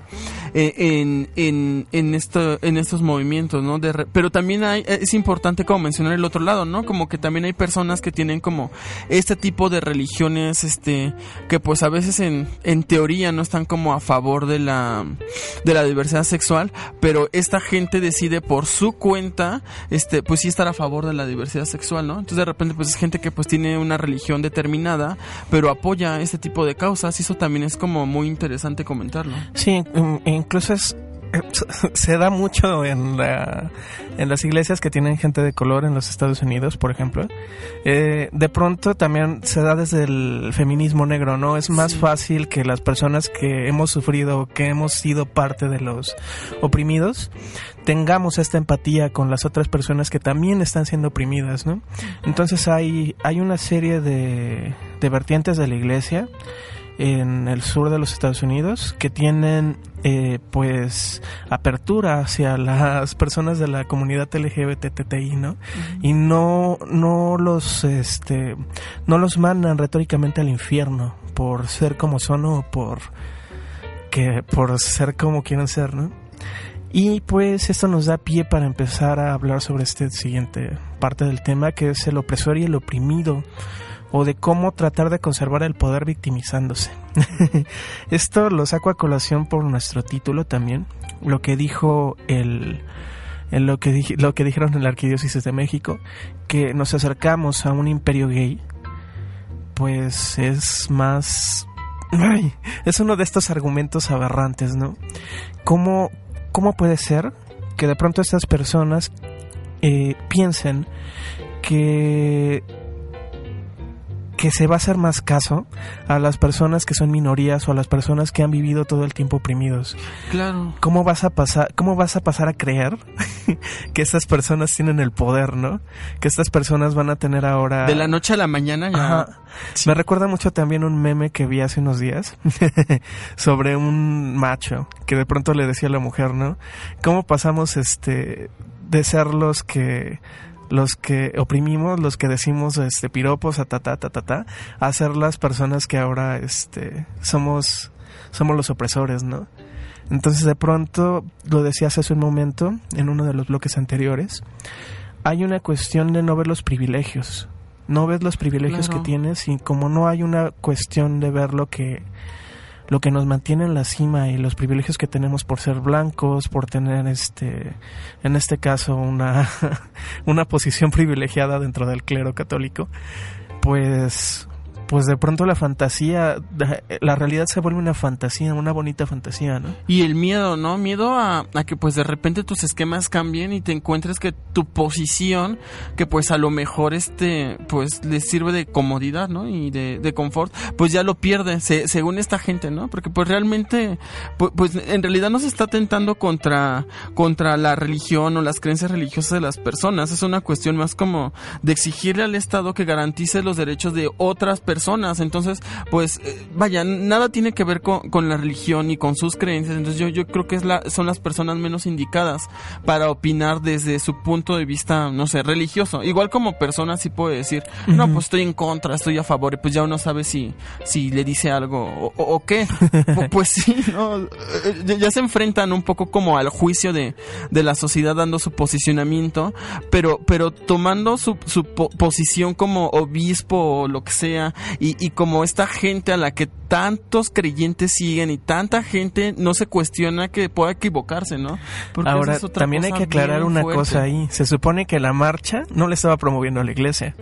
eh, en, en, en, esto, en estos movimientos, ¿no? De re, pero también hay, es importante como mencionar el otro lado, ¿no? Como que también hay personas que tienen como este tipo de religiones, este, que pues a veces en, en teoría no están como a favor de la, de la diversidad sexual, pero esta gente decide por su cuenta, este, pues sí estar a favor de la diversidad sexual, ¿no? Entonces de repente pues es gente que pues tiene una religión determinada, pero apoya este tipo de causas y eso también es como muy interesante comentarlo. Sí, incluso es se da mucho en, la, en las iglesias que tienen gente de color en los Estados Unidos, por ejemplo. Eh, de pronto también se da desde el feminismo negro, ¿no? Es más sí. fácil que las personas que hemos sufrido, que hemos sido parte de los oprimidos, tengamos esta empatía con las otras personas que también están siendo oprimidas, ¿no? Entonces hay, hay una serie de, de vertientes de la iglesia en el sur de los Estados Unidos que tienen eh, pues apertura hacia las personas de la comunidad LGBTTI, ¿no? Uh -huh. Y no no los este no los mandan retóricamente al infierno por ser como son o por que por ser como quieren ser, ¿no? Y pues esto nos da pie para empezar a hablar sobre este siguiente parte del tema que es el opresor y el oprimido o de cómo tratar de conservar el poder victimizándose. Esto lo saco a colación por nuestro título también, lo que dijo el, lo, que, lo que dijeron en la Arquidiócesis de México, que nos acercamos a un imperio gay, pues es más... Es uno de estos argumentos aberrantes, ¿no? ¿Cómo, cómo puede ser que de pronto estas personas eh, piensen que que se va a hacer más caso a las personas que son minorías o a las personas que han vivido todo el tiempo oprimidos. Claro. ¿Cómo vas a pasar, cómo vas a pasar a creer que estas personas tienen el poder, no? Que estas personas van a tener ahora de la noche a la mañana ya. Ajá. Sí. Me recuerda mucho también un meme que vi hace unos días sobre un macho que de pronto le decía a la mujer, ¿no? ¿Cómo pasamos este de ser los que los que oprimimos, los que decimos este piropos, a ta ta ta ta ta, a ser las personas que ahora este somos somos los opresores, ¿no? Entonces de pronto, lo decías hace un momento, en uno de los bloques anteriores, hay una cuestión de no ver los privilegios. No ves los privilegios Claro. que tienes y como no hay una cuestión de ver lo que lo que nos mantiene en la cima y los privilegios que tenemos por ser blancos, por tener este en este caso una una posición privilegiada dentro del clero católico, pues pues de pronto la fantasía, la realidad se vuelve una fantasía, una bonita fantasía, ¿no? Y el miedo, ¿no? Miedo a, a que pues de repente tus esquemas cambien y te encuentres que tu posición, que pues a lo mejor este, pues les sirve de comodidad, ¿no? Y de, de confort, pues ya lo pierde, se- según esta gente, ¿no? Porque pues realmente, pu- pues, en realidad no se está tentando contra, contra la religión o las creencias religiosas de las personas, es una cuestión más como de exigirle al Estado que garantice los derechos de otras personas. Entonces, pues, eh, vaya, nada tiene que ver con, con la religión y con sus creencias. Entonces, yo, yo creo que es la, son las personas menos indicadas para opinar desde su punto de vista, no sé, religioso. Igual como persona sí puede decir, no, pues estoy en contra, estoy a favor, y pues ya uno sabe si, si le dice algo o, o- o qué. Pu- pues sí, ¿no? Eh, ya- ya se enfrentan un poco como al juicio de, de la sociedad dando su posicionamiento, pero, pero tomando su, su po- posición como obispo o lo que sea, y, y como esta gente a la que tantos creyentes siguen y tanta gente no se cuestiona que pueda equivocarse, ¿no? Porque Ahora, es también hay que aclarar una fuerte. cosa ahí. Se supone que la marcha no le estaba promoviendo a la iglesia.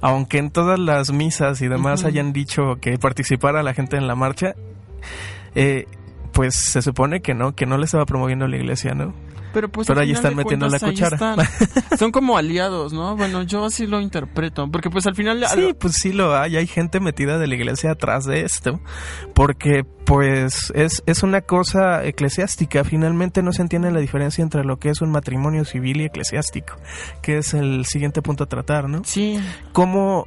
Aunque en todas las misas y demás hayan dicho que participara la gente en la marcha, eh, pues se supone que no, que no le estaba promoviendo a la iglesia, ¿no? Pero pues Pero ahí están metiendo la cuentas, ahí cuchara. están. Son como aliados, ¿no? Bueno, yo así lo interpreto, porque pues al final Sí, pues sí lo hay. Hay gente metida de la iglesia atrás de esto. Porque, pues, es, es una cosa eclesiástica. Finalmente no se entiende la diferencia entre lo que es un matrimonio civil y eclesiástico. Que es el siguiente punto a tratar, ¿no? Sí. Cómo,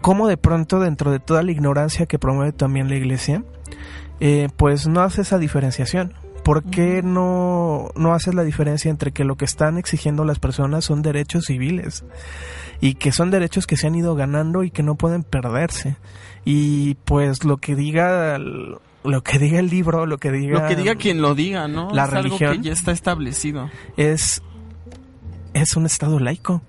cómo de pronto, dentro de toda la ignorancia que promueve también la iglesia, eh, pues no hace esa diferenciación. ¿Por qué no, no haces la diferencia entre que lo que están exigiendo las personas son derechos civiles? Y que son derechos que se han ido ganando y que no pueden perderse. Y pues lo que diga el- lo que diga el libro, lo que diga lo que diga quien lo diga, ¿no? la es algo religión. que ya está establecido. es es un estado laico.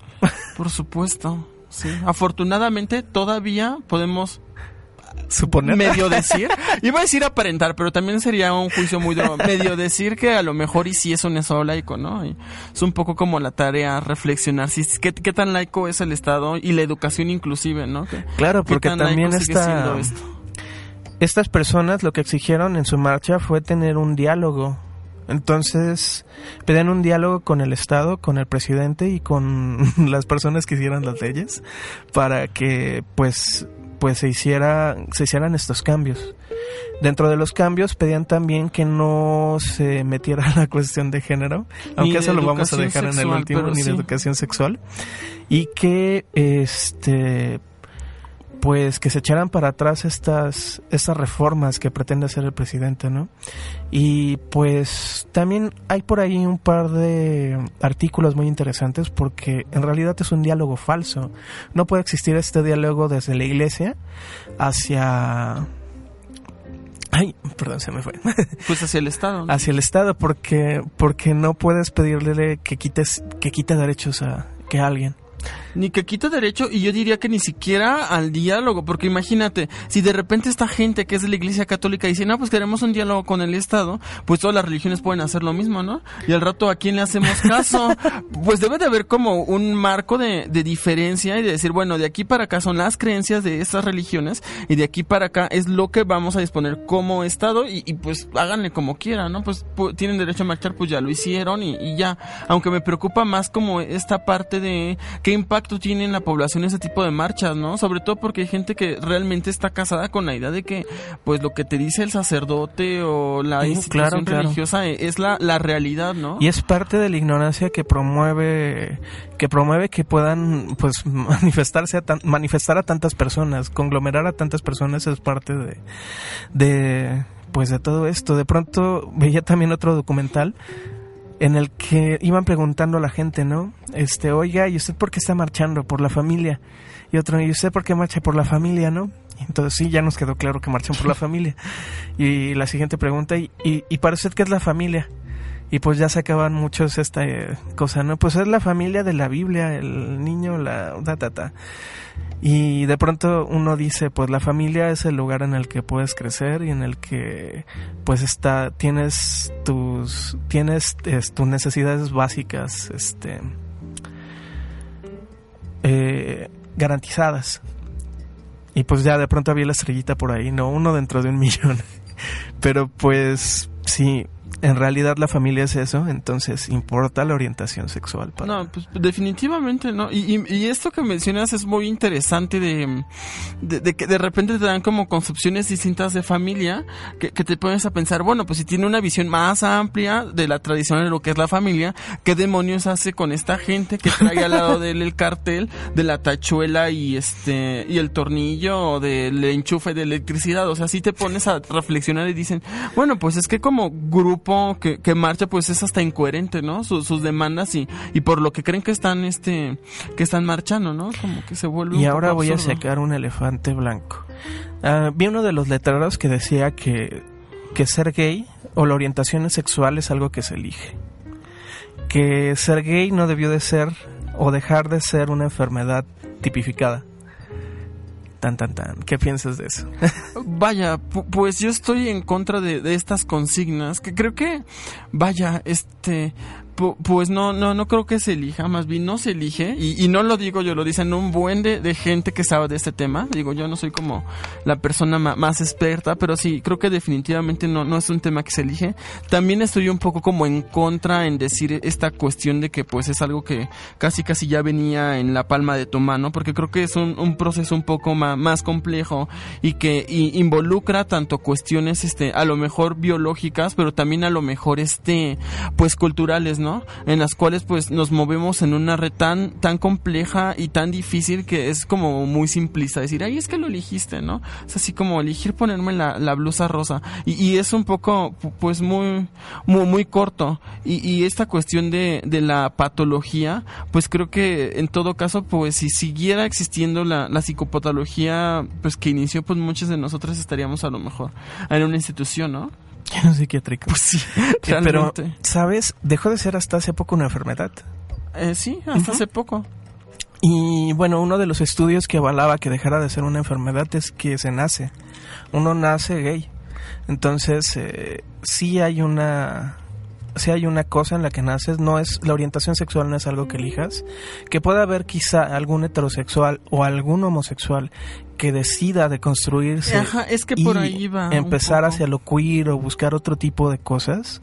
Por supuesto. Sí. Afortunadamente todavía podemos Suponer. medio decir, iba a decir aparentar, pero también sería un juicio muy duro, medio decir que a lo mejor y sí es un estado laico, ¿no? Y es un poco como la tarea reflexionar si qué, qué tan laico es el estado y la educación inclusive, ¿no? Que- Claro, porque también está estas personas lo que exigieron en su marcha fue tener un diálogo. Entonces, pedían un diálogo con el Estado, con el presidente y con las personas que hicieran las leyes para que pues pues se hiciera se hicieran estos cambios. Dentro de los cambios pedían también que no se metiera la cuestión de género, aunque eso lo vamos a dejar en el último, ni sí. de educación sexual y que este pues que se echaran para atrás estas estas reformas que pretende hacer el presidente, ¿no? Y pues también hay por ahí un par de artículos muy interesantes porque en realidad es un diálogo falso. No puede existir este diálogo desde la iglesia hacia Ay, perdón, se me fue. Pues hacia el Estado. ¿no? hacia el Estado porque porque no puedes pedirle que quites que quite derechos a que a alguien. Ni que quita derecho y yo diría que ni siquiera al diálogo, porque imagínate, si de repente esta gente que es de la Iglesia Católica dice, no, pues queremos un diálogo con el Estado, pues todas las religiones pueden hacer lo mismo, ¿no? Y al rato, ¿a quién le hacemos caso? pues debe de haber como un marco de, de diferencia y de decir, bueno, de aquí para acá son las creencias de estas religiones y de aquí para acá es lo que vamos a disponer como Estado y, y, pues háganle como quieran, ¿no? Pues pu- tienen derecho a marchar, pues ya lo hicieron y, y ya. Aunque me preocupa más como esta parte de qué impacto tiene en la población ese tipo de marchas, ¿no? Sobre todo porque hay gente que realmente está casada con la idea de que, pues lo que te dice el sacerdote o la Sí, institución claro, religiosa e- es la, la realidad, ¿no? Y es parte de la ignorancia que promueve que promueve que puedan pues manifestarse a tan- manifestar a tantas personas, conglomerar a tantas personas es parte de de pues de todo esto. De pronto veía también otro documental en el que iban preguntando a la gente, ¿no? Este, oiga, ¿y usted por qué está marchando? Por la familia. Y otro, ¿y usted por qué marcha por la familia, no? Entonces sí, ya nos quedó claro que marchan por la familia. Y la siguiente pregunta, ¿y, y, y para usted qué es la familia? Y pues ya se acaban muchos esta eh, cosa, ¿no? Pues es la familia de la Biblia, el niño, la... Ta, ta, ta. Y de pronto uno dice, pues la familia es el lugar en el que puedes crecer y en el que pues está tienes tus tienes es, tus necesidades básicas este eh, garantizadas. Y pues ya de pronto había la estrellita por ahí, no uno dentro de un millón. Pero pues sí, en realidad la familia es eso, entonces importa la orientación sexual. No, pues definitivamente no. Y, y, esto que mencionas es muy interesante de, de, que de repente te dan como concepciones distintas de familia, que, que, te pones a pensar, bueno, pues si tiene una visión más amplia de la tradición de lo que es la familia, ¿qué demonios hace con esta gente que trae al lado de él el cartel de la tachuela y este y el tornillo o del enchufe de electricidad? O sea, si te pones a reflexionar y dicen, bueno, pues es que como grupo que, que, marcha pues es hasta incoherente, ¿no? Sus, sus, demandas y, y por lo que creen que están este que están marchando, ¿no? Como que se vuelve Y ahora voy absurdo. a sacar un elefante blanco. Uh, vi uno de los letreros que decía que que ser gay o la orientación sexual es algo que se elige. Que ser gay no debió de ser o dejar de ser una enfermedad tipificada. Tan, tan, tan. ¿Qué piensas de eso? vaya, pues yo estoy en contra de, de, estas consignas, que creo que, vaya, este, pues no, no, no creo que se elija, más bien no se elige, y, no lo digo yo, lo dicen un buen de, gente que sabe de este tema, digo yo no soy como la persona más experta, pero sí, creo que definitivamente no, no es un tema que se elige. También estoy un poco como en contra en decir esta cuestión de que pues es algo que casi casi ya venía en la palma de tu mano, porque creo que es un, un proceso un poco más, más complejo y que y involucra tanto cuestiones este a lo mejor biológicas, pero también a lo mejor este pues culturales, ¿no? En las cuales pues nos movemos en una red tan, tan compleja y tan difícil que es como muy simplista decir, ay, es que lo elegiste, ¿no? Es así como elegir ponerme la, la blusa rosa. Y, es un poco pues muy, muy, muy corto. Y, y esta cuestión de, de, la patología, pues creo que en todo caso, pues si siguiera existiendo la, la psicopatología pues que inició, pues muchos de nosotros estaríamos a lo mejor en una institución, ¿no? Psiquiátrico. Pues sí, pero, ¿sabes? Dejó de ser hasta hace poco una enfermedad. Eh, sí, hasta uh -huh. hace poco. Y bueno, uno de los estudios que avalaba que dejara de ser una enfermedad es que se nace. Uno nace gay. Entonces, eh, sí hay una si hay una cosa en la que naces, no es la orientación sexual no es algo que elijas, que pueda haber quizá algún heterosexual o algún homosexual que decida de construirse Ajá, es que por y ahí va empezar hacia lo queer o buscar otro tipo de cosas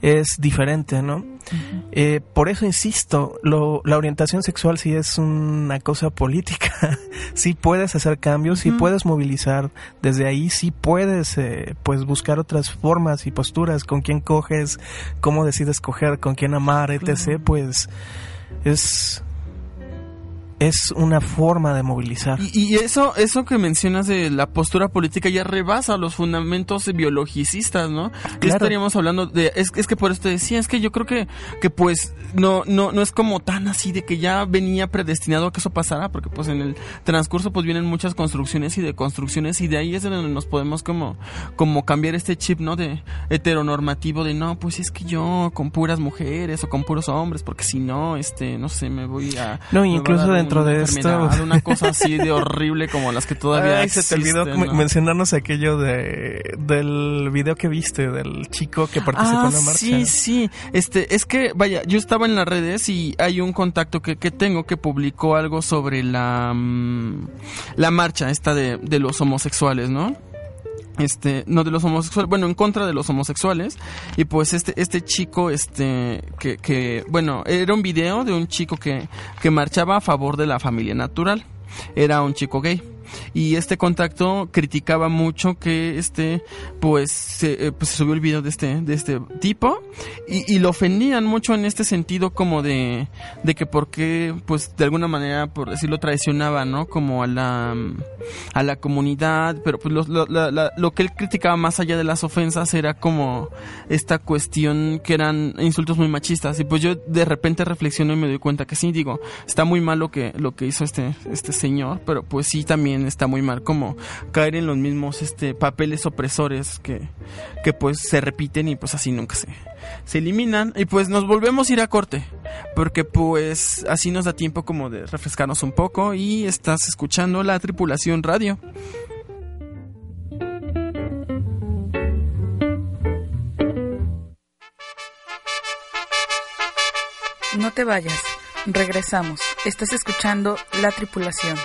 es diferente, ¿no? Uh -huh. eh, por eso insisto, lo, la orientación sexual sí es una cosa política, sí puedes hacer cambios, sí uh -huh. puedes movilizar desde ahí, sí puedes eh, pues buscar otras formas y posturas, con quién coges, cómo decides coger, con quién amar, etc. Pues es es una forma de movilizar. Y, y, eso, eso que mencionas de la postura política ya rebasa los fundamentos biologicistas, ¿no? Claro. Ya estaríamos hablando de, es, es, que por esto decía, es que yo creo que, que pues no, no, no es como tan así de que ya venía predestinado a que eso pasara, porque pues en el transcurso pues vienen muchas construcciones y deconstrucciones y de ahí es donde nos podemos como, como cambiar este chip, ¿no? De heteronormativo de no, pues es que yo con puras mujeres o con puros hombres, porque si no, este, no sé, me voy a... No, incluso de dentro de esto. Una cosa así de horrible como las que todavía Ay, se te olvidó ¿no? mencionarnos aquello de del video que viste del chico que participó ah, en la marcha. Sí, sí. Este, es que, vaya, yo estaba en las redes y hay un contacto que, que tengo que publicó algo sobre la, um, la marcha esta de, de los homosexuales, ¿no? Este no de los homosexuales bueno en contra de los homosexuales. Y pues este este chico este que, que bueno era un video de un chico que que marchaba a favor de la familia natural. Era un chico gay y este contacto criticaba mucho que este pues se, eh, pues se subió el video de este de este tipo y, lo ofendían mucho en este sentido como de de que porque pues de alguna manera por decirlo traicionaba no como a la a la comunidad pero pues lo, lo, la, lo que él criticaba más allá de las ofensas era como esta cuestión que eran insultos muy machistas y pues yo de repente reflexiono y me doy cuenta que sí digo está muy mal lo que lo que hizo este este señor pero pues sí también está muy mal como caer en los mismos este papeles opresores que que pues se repiten y pues así nunca se se eliminan y pues nos volvemos a ir a corte porque pues así nos da tiempo como de refrescarnos un poco y estás escuchando la tripulación radio No te vayas, regresamos. Estás escuchando La Tripulación.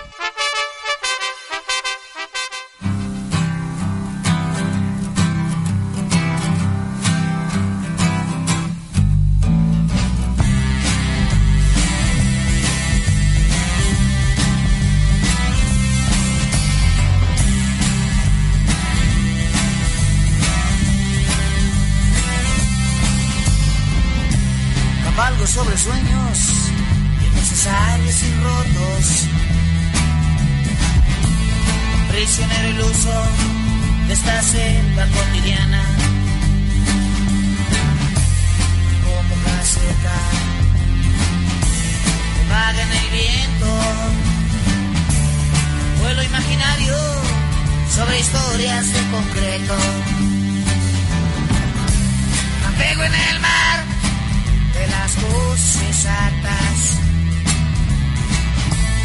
Sobre sueños innecesarios y rotos. Prisionero iluso de esta selva cotidiana. Como caseta vaga en el viento. Vuelo imaginario sobre historias de concreto. Navego en el las voces altas.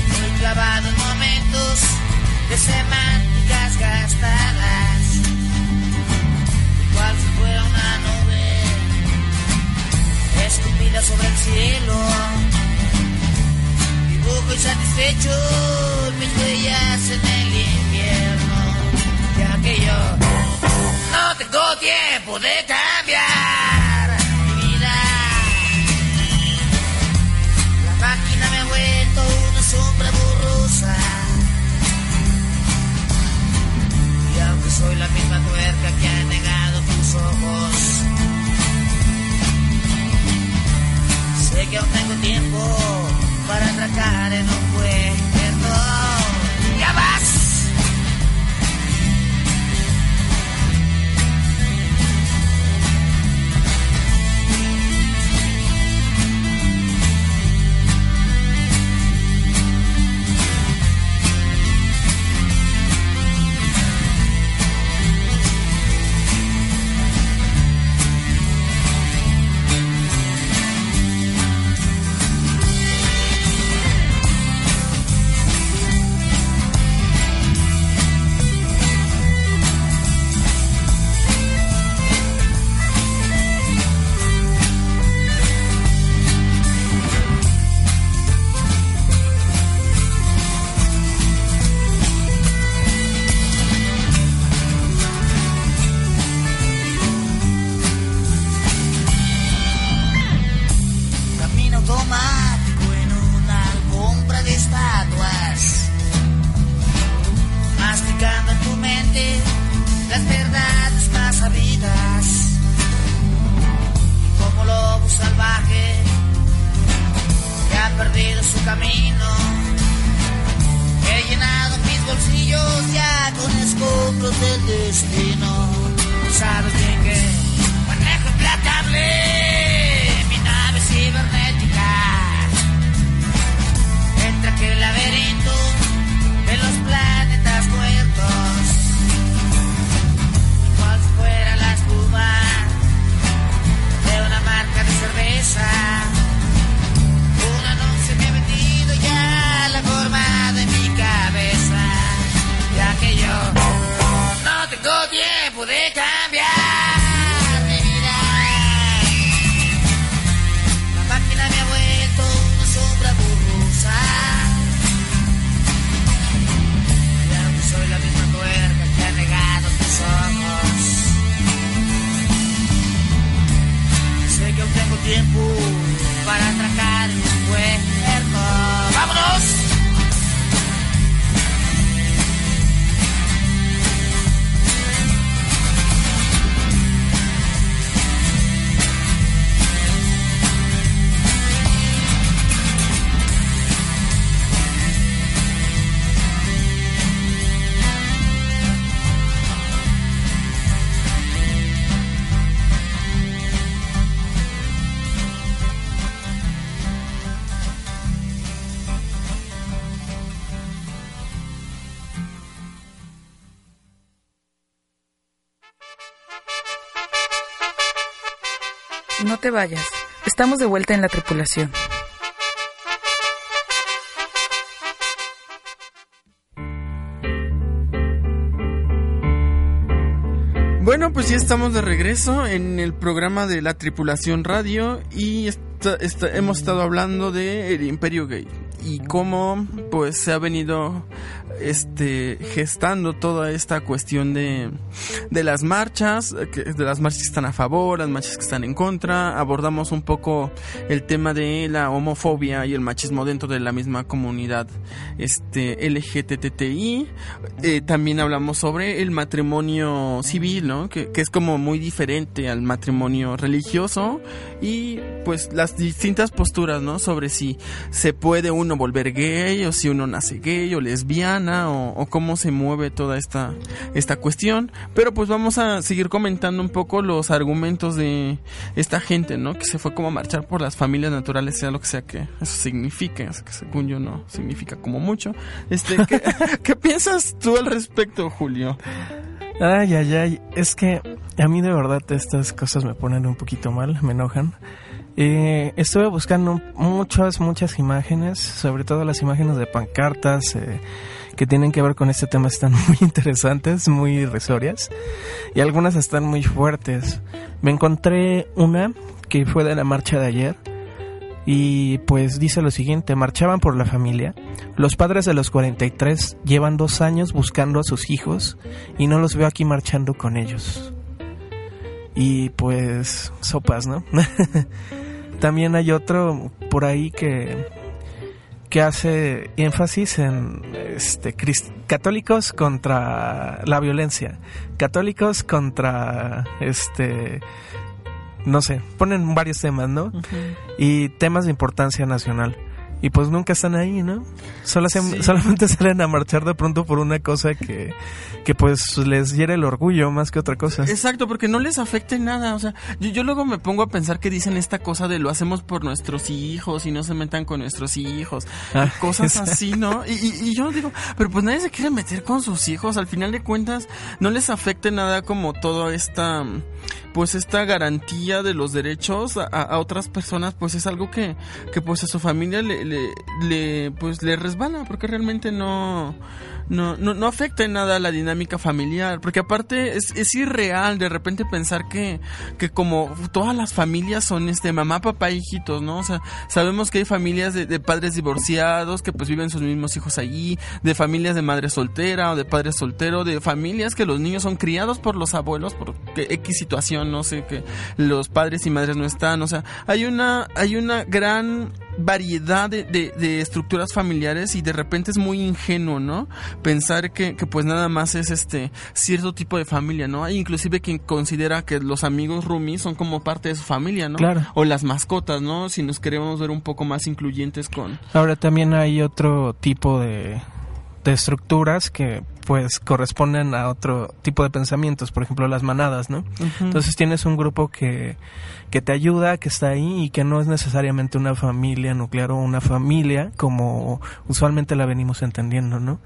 Muy clavado en momentos de semánticas gastadas. Igual si fuera una nube escupida sobre el cielo. Dibujo insatisfecho mis huellas en el invierno. Ya que yo no tengo tiempo de cambiar. Sé que aún tengo tiempo para atracar en un vayas. Estamos de vuelta en la tripulación. Bueno, pues ya estamos de regreso en el programa de la tripulación radio y esta- esta- hemos estado hablando de Imperio Gay y cómo pues se ha venido este gestando toda esta cuestión de, de las marchas, de las marchas que están a favor, las marchas que están en contra, abordamos un poco el tema de la homofobia y el machismo dentro de la misma comunidad este LGTTI, Eh, también hablamos sobre el matrimonio civil, ¿no? Que, que es como muy diferente al matrimonio religioso y pues las distintas posturas, ¿no? Sobre si se puede uno volver gay o si uno nace gay o lesbiana o, o cómo se mueve toda esta, esta cuestión. Pero pues vamos a seguir comentando un poco los argumentos de esta gente, ¿no? Que se fue como a marchar por las familias naturales, sea lo que sea que eso signifique, que según yo no significa como mucho. Este, ¿qué, ¿qué piensas tú al respecto, Julio? Ay, ay, ay. Es que a mí de verdad estas cosas me ponen un poquito mal, me enojan. Eh, estuve buscando muchas, muchas imágenes, sobre todo las imágenes de pancartas eh, que tienen que ver con este tema. Están muy interesantes, muy irrisorias y algunas están muy fuertes. Me encontré una que fue de la marcha de ayer y pues dice lo siguiente, marchaban por la familia. Los padres de los 43 llevan dos años buscando a sus hijos y no los veo aquí marchando con ellos. Y pues sopas, ¿no? También hay otro por ahí que que hace énfasis en este católicos contra la violencia, católicos contra este no sé, ponen varios temas, ¿no? Y temas de importancia nacional. Y pues nunca están ahí, ¿no? Solo se- Sí. Solamente salen a marchar de pronto por una cosa que, que pues les hiere el orgullo más que otra cosa. Exacto, porque no les afecte nada. O sea, yo, yo luego me pongo a pensar que dicen esta cosa de lo hacemos por nuestros hijos y no se metan con nuestros hijos. Ah, cosas así, ¿no? Y, y- y yo digo, pero pues nadie se quiere meter con sus hijos. Al final de cuentas, no les afecte nada como toda esta, pues esta garantía de los derechos a, a- a otras personas, pues es algo que, que pues a su familia le, le, le, pues le resbala, porque realmente no, no, no, no afecta en nada la dinámica familiar, porque aparte es, es irreal de repente pensar que, que como todas las familias son este mamá, papá, hijitos, ¿no? O sea, sabemos que hay familias de, de padres divorciados que pues viven sus mismos hijos allí, de familias de madre soltera o de padre soltero, de familias que los niños son criados por los abuelos por X situación, no sé, que los padres y madres no están, o sea, hay una, hay una gran variedad de, de- de estructuras familiares y de repente es muy ingenuo, ¿no? Pensar que, que pues nada más es este cierto tipo de familia, ¿no? Hay inclusive quien considera que los amigos roomies son como parte de su familia, ¿no? Claro. O las mascotas, ¿no? Si nos queremos ver un poco más incluyentes con... Ahora también hay otro tipo de, de estructuras que pues corresponden a otro tipo de pensamientos, por ejemplo las manadas, ¿no? Entonces tienes un grupo que, que te ayuda, que está ahí y que no es necesariamente una familia nuclear o una familia como usualmente la venimos entendiendo, ¿no?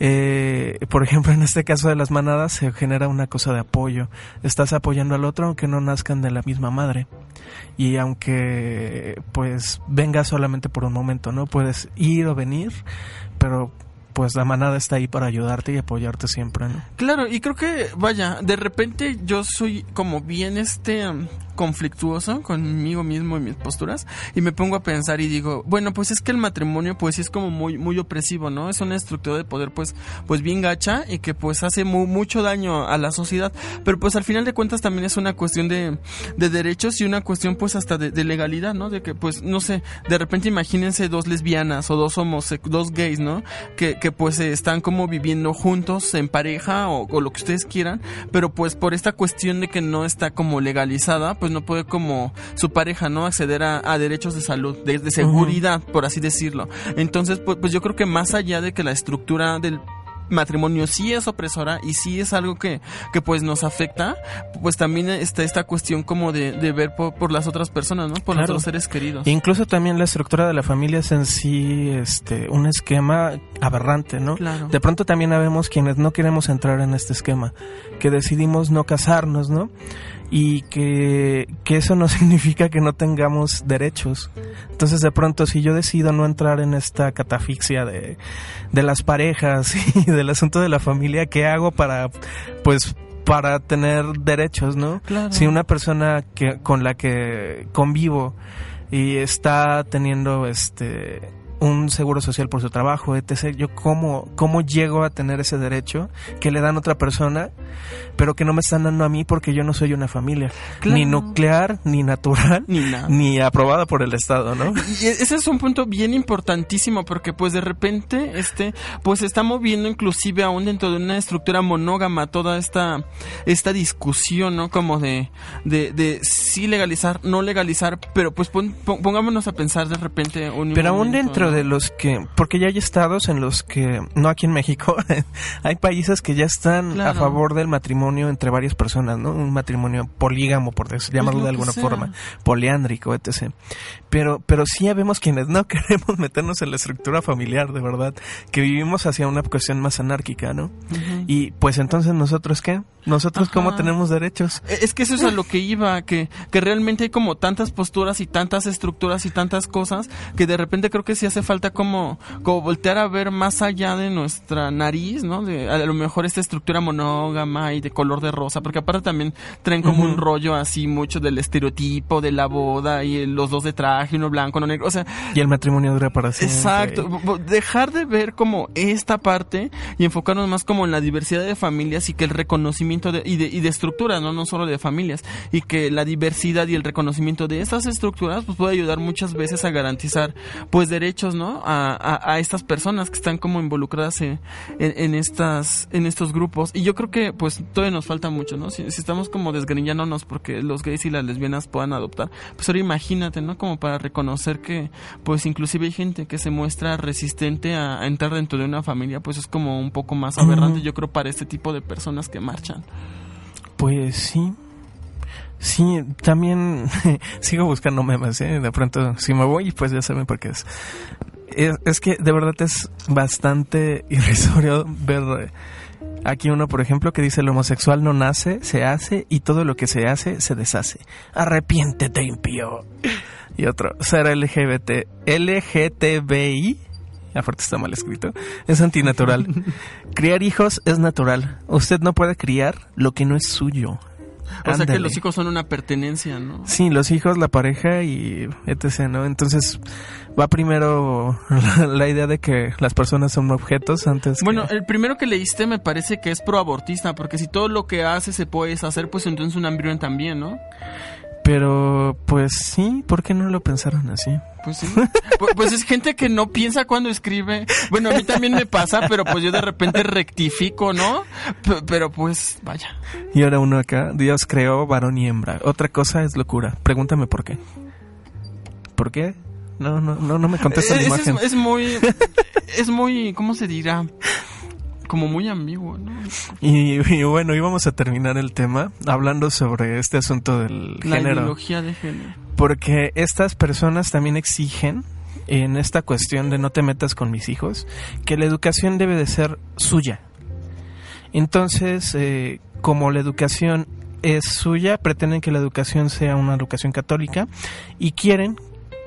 Eh, por ejemplo, en este caso de las manadas se genera una cosa de apoyo. Estás apoyando al otro aunque no nazcan de la misma madre. Y aunque pues venga solamente por un momento, ¿no? Puedes ir o venir, pero pues la manada está ahí para ayudarte y apoyarte siempre, ¿no? Claro, y creo que, vaya, de repente yo soy como bien este um, conflictuoso conmigo mismo y mis posturas y me pongo a pensar y digo, bueno, pues es que el matrimonio pues sí es como muy muy opresivo, ¿no? Es una estructura de poder pues pues bien gacha y que pues hace mu- mucho daño a la sociedad, pero pues al final de cuentas también es una cuestión de, de derechos y una cuestión pues hasta de, de legalidad, ¿no? De que pues no sé, de repente imagínense dos lesbianas o dos homose dos gays, ¿no? Que, que pues están como viviendo juntos en pareja o, o lo que ustedes quieran, pero pues por esta cuestión de que no está como legalizada, pues no puede como su pareja, ¿no? Acceder a, a derechos de salud, de, de seguridad, por así decirlo. Entonces, pues, pues yo creo que más allá de que la estructura del matrimonio sí es opresora y sí es algo que, que pues nos afecta, pues también está esta cuestión como de, de ver por, por, las otras personas, ¿no? Por Claro. nuestros seres queridos. Incluso también la estructura de la familia es en sí este, un esquema aberrante, ¿no? Claro. De pronto también habemos quienes no queremos entrar en este esquema, que decidimos no casarnos, ¿no? Y que, que eso no significa que no tengamos derechos. Entonces de pronto si yo decido no entrar en esta catafixia de, de las parejas y del asunto de la familia, ¿qué hago para, pues, para tener derechos, ¿no? Claro. Si una persona que, con la que convivo y está teniendo este un seguro social por su trabajo, etc. Yo cómo, cómo llego a tener ese derecho que le dan a otra persona, pero que no me están dando a mí porque yo no soy una familia, Claro. ni nuclear, ni natural, Ni nada. ni aprobada por el Estado, ¿no? Y ese es un punto bien importantísimo porque pues de repente este pues se está moviendo inclusive aún dentro de una estructura monógama toda esta esta discusión, ¿no? Como de de, de sí legalizar, no legalizar, pero pues pon- pon- pongámonos a pensar de repente un Pero aún momento, de los que, porque ya hay estados en los que, no aquí en México, hay países que ya están Claro. a favor del matrimonio entre varias personas, ¿no? Un matrimonio polígamo, por des- llamarlo lo de alguna sea. forma, poliándrico, etc. Pero, pero sí habemos quienes no queremos meternos en la estructura familiar, de verdad, que vivimos hacia una cuestión más anárquica, ¿no? Y pues entonces nosotros qué? Nosotros cómo Ajá. tenemos derechos? Eh, Es que eso es a lo que iba, que, que realmente hay como tantas posturas y tantas estructuras y tantas cosas que de repente creo que sí hace falta como, como voltear a ver más allá de nuestra nariz, ¿no? De a lo mejor esta estructura monógama y de color de rosa, porque aparte también traen como un rollo así mucho del estereotipo de la boda y el- los dos de traje, uno blanco, uno negro, o sea, Y el matrimonio dura para siempre. Exacto, dejar de ver como esta parte y enfocarnos más como en la diversidad de familias y que el reconocimiento de, y, de, y de estructuras, ¿no? no solo de familias, y que la diversidad y el reconocimiento de estas estructuras pues puede ayudar muchas veces a garantizar pues derechos, ¿no? A, a, a estas personas que están como involucradas en, en, en estas en estos grupos y yo creo que pues todavía nos falta mucho, ¿no? Si, si estamos como desgreñándonos porque los gays y las lesbianas puedan adoptar, pues ahora imagínate, ¿no? Como para reconocer que pues inclusive hay gente que se muestra resistente a, a entrar dentro de una familia, pues es como un poco más aberrante, yo creo, para este tipo de personas que marchan. Pues sí. Sí, también sigo buscando memes, ¿eh? De pronto, si me voy, pues ya saben por qué es. Es, es que de verdad es bastante irrisorio ver aquí uno, por ejemplo, que dice el homosexual no nace, se hace y todo lo que se hace se deshace. Arrepiéntete, impío. Y otro, ser LGBT, LGTBI, aparte está mal escrito, es antinatural. Criar hijos es natural. Usted no puede criar lo que no es suyo. O sea que Ándale. los hijos son una pertenencia, ¿no? Sí, los hijos, la pareja y etc., ¿no? Entonces va primero la, la idea de que las personas son objetos antes Bueno, que... el primero que leíste me parece que es proabortista, porque si todo lo que hace se puede deshacer, pues entonces un embrión también, ¿no? Pero pues sí, ¿por qué no lo pensaron así? Pues sí. Pu- Pues es gente que no piensa cuando escribe. Bueno, a mí también me pasa, pero pues yo de repente rectifico, ¿no? P- Pero pues, vaya. Y ahora uno acá, Dios creó varón y hembra. Otra cosa es locura. Pregúntame por qué. ¿Por qué? No, no, no, no me contesta la Es, imagen. es, es muy, es muy, ¿cómo se dirá? Como muy ambiguo, ¿no? Y, y bueno, íbamos a terminar el tema hablando sobre este asunto del La género. ideología de género. Porque estas personas también exigen en esta cuestión de no te metas con mis hijos, que la educación debe de ser suya. Entonces, eh, como la educación es suya, pretenden que la educación sea una educación católica y quieren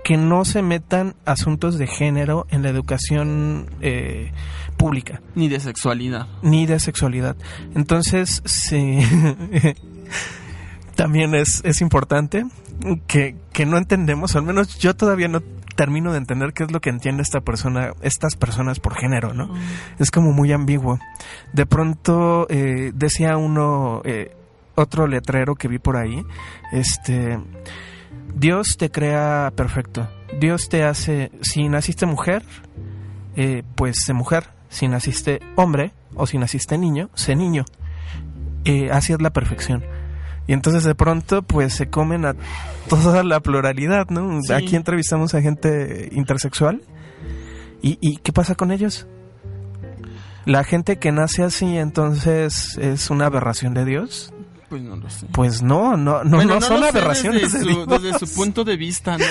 que no se metan asuntos de género en la educación eh, pública Ni de sexualidad. ni de sexualidad. Entonces, sí, también es, es importante que, que no entendemos, al menos yo todavía no termino de entender qué es lo que entiende esta persona, estas personas por género, ¿no? Es como muy ambiguo. De pronto eh, decía uno, eh, otro letrero que vi por ahí, este, Dios te crea perfecto. Dios te hace, si naciste mujer, eh, pues sé mujer. Si naciste hombre o si naciste niño, sé niño. Eh, así es la perfección. Y entonces de pronto pues se comen a toda la pluralidad, ¿no? Sí. Aquí entrevistamos a gente intersexual. ¿Y, y qué pasa con ellos? La gente que nace así entonces es una aberración de Dios. Pues no lo sé. Pues no, no, no, Bueno, no son aberraciones desde, de su, Dios. desde su punto de vista, ¿no?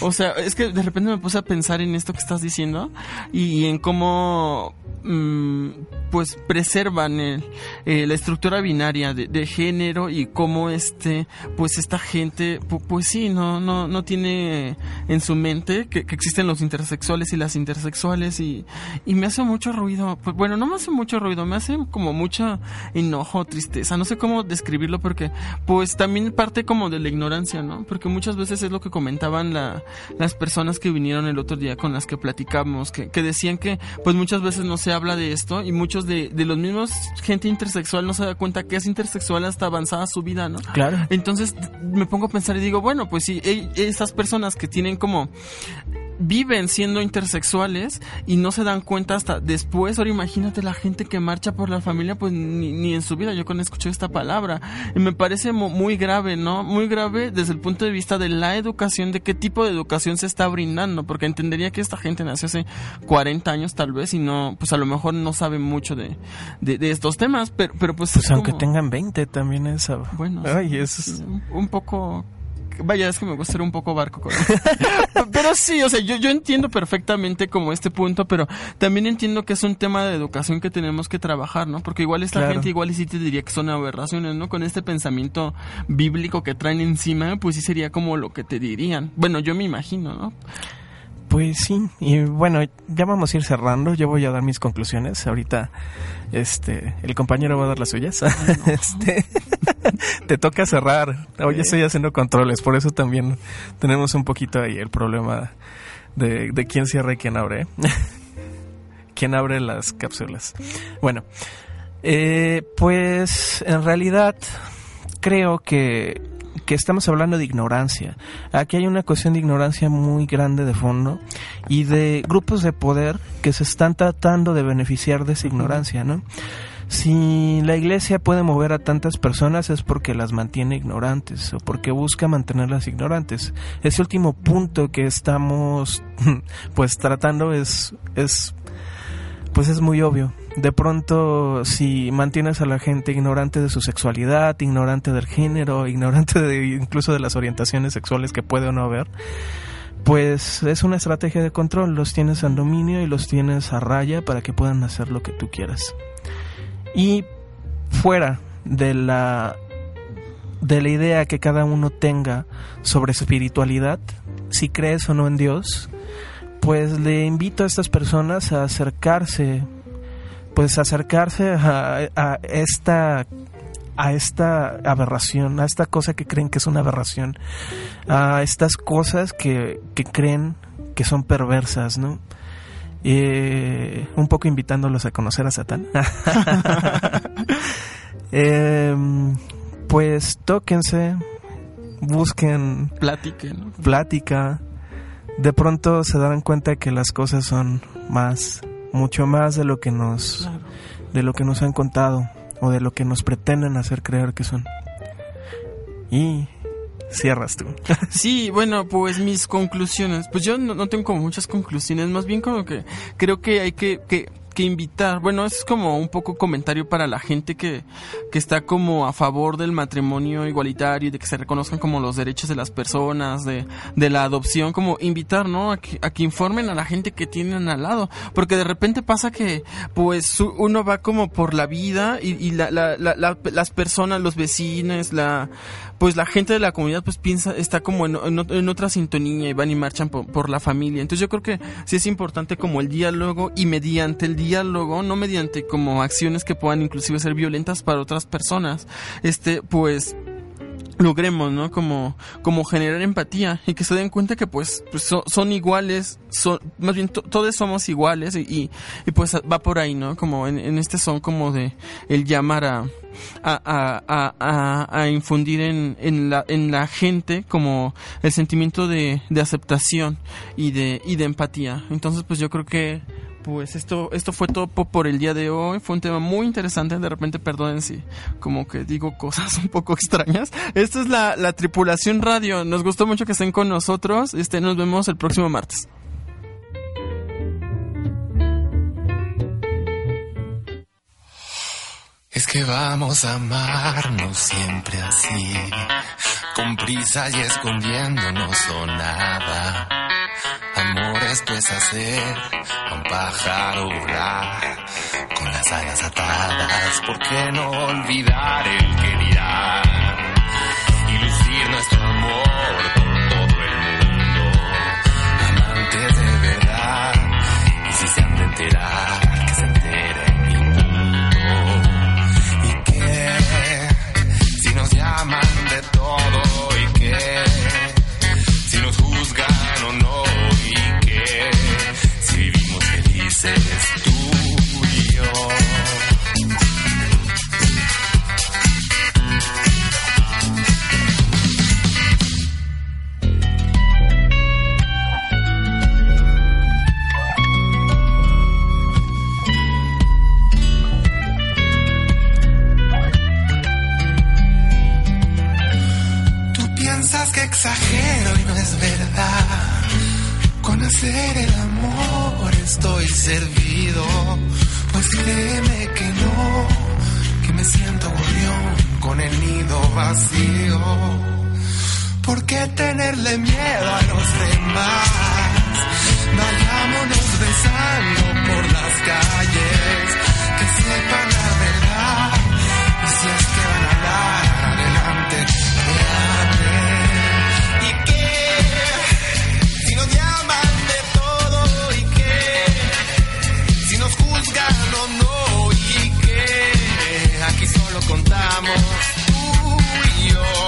O sea, es que de repente me puse a pensar en esto que estás diciendo y en cómo mm, pues preservan el, eh, la estructura binaria de, de género y cómo este pues esta gente pu- pues sí no no no tiene en su mente que, que existen los intersexuales y las intersexuales y, y me hace mucho ruido Pues, bueno no me hace mucho ruido me hace como mucho enojo tristeza no sé cómo describirlo porque pues también parte como de la ignorancia no porque muchas veces es lo que comentaban la, las personas que vinieron el otro día con las que platicamos que, que decían que pues muchas veces no se habla de esto y muchos de, de los mismos gente intersexual no se da cuenta que es intersexual hasta avanzada su vida no Claro. entonces me pongo a pensar y digo, bueno, pues si e- esas personas que tienen como viven siendo intersexuales y no se dan cuenta hasta después, ahora imagínate la gente que marcha por la familia, pues ni, ni en su vida yo con escuché esta palabra. Y me parece mu- muy grave, ¿no? Muy grave desde el punto de vista de la educación, de qué tipo de educación se está brindando, porque entendería que esta gente nació hace 40 años tal vez y no, pues a lo mejor no sabe mucho de, de, de estos temas, pero, pero pues... Pues es aunque como- tengan 20 también es... bueno, Ay, es- un poco Vaya, es que me gusta ser un poco barco con Pero sí, o sea, yo, yo entiendo perfectamente como este punto, pero también entiendo que es un tema de educación que tenemos que trabajar, ¿no? Porque igual esta Claro. gente igual y sí te diría que son aberraciones, ¿no? Con este pensamiento bíblico que traen encima, pues sí sería como lo que te dirían. Bueno, yo me imagino, ¿no? Pues sí, y bueno, ya vamos a ir cerrando, yo voy a dar mis conclusiones, ahorita este el compañero va a dar las suyas. este te toca cerrar. Hoy estoy haciendo controles, por eso también tenemos un poquito ahí el problema de, de quién cierra y quién abre. quién abre las cápsulas. Bueno, eh, pues en realidad creo que, que estamos hablando de ignorancia. Aquí hay una cuestión de ignorancia muy grande de fondo y de grupos de poder que se están tratando de beneficiar de esa ignorancia, ¿no? Si la iglesia puede mover a tantas personas es porque las mantiene ignorantes o porque busca mantenerlas ignorantes. Ese último punto que estamos pues tratando es es pues es muy obvio. De pronto, si mantienes a la gente ignorante de su sexualidad, ignorante del género, ignorante de, incluso de las orientaciones sexuales que puede o no haber, pues es una estrategia de control. Los tienes en dominio y los tienes a raya para que puedan hacer lo que tú quieras. Y fuera de la de la idea que cada uno tenga sobre espiritualidad, si crees o no en Dios, pues le invito a estas personas a acercarse, pues acercarse a, a esta a esta aberración, a esta cosa que creen que es una aberración, a estas cosas que, que creen que son perversas, ¿no? Eh, un poco invitándolos a conocer a Satán. Em, pues tóquense, busquen Platiquen, plática, de pronto se darán cuenta que las cosas son más, mucho más de lo que nos, de lo que nos han contado o de lo que nos pretenden hacer creer que son. Y cierras tú. Sí, bueno, pues mis conclusiones. Pues yo no, no tengo como muchas conclusiones, más bien como que creo que hay que, que, que invitar. Bueno, es como un poco comentario para la gente que, que está como a favor del matrimonio igualitario y de que se reconozcan como los derechos de las personas, de, de la adopción, como invitar, ¿no? A que, a que informen a la gente que tienen al lado. Porque de repente pasa que, pues, uno va como por la vida y, y la, la- la- las personas, los vecinos, la, pues la gente de la comunidad pues piensa, está como en, en ot- en otra sintonía y van y marchan por, por la familia. Entonces yo creo que sí es importante como el diálogo y mediante el diálogo, no mediante como acciones que puedan inclusive ser violentas para otras personas, este, pues logremos, ¿no? Como, como generar empatía y que se den cuenta que pues, pues so- son iguales, son, más bien to- todos somos iguales y, y, pues va por ahí, ¿no? Como en, en este son como de el llamar a, a, a, a, a- a infundir en, en, la, en la gente como el sentimiento de, de aceptación y de, y de empatía. Entonces pues yo creo que pues esto, esto fue todo po- por el día de hoy. Fue un tema muy interesante. De repente, perdonen si como que digo cosas un poco extrañas. Esta es la, la tripulación radio. Nos gustó mucho que estén con nosotros. Este, nos vemos el próximo martes. Es que vamos a amarnos siempre así, con prisa y escondiéndonos o nada. Esto es hacer a un pájaro volar con las alas atadas. ¿Por qué no olvidar el que dirá? Y lucir nuestro amor por todo el mundo. Amantes de verdad, y si se han de enterar, felices tú y yo. Tú piensas que exagero y no es verdad. Con hacer el amor estoy servido. Pues créeme que no, que me siento gorrión con el nido vacío. ¿Por qué tenerle miedo a los demás? Vayámonos besando por las calles, que sepan contamos tú y yo.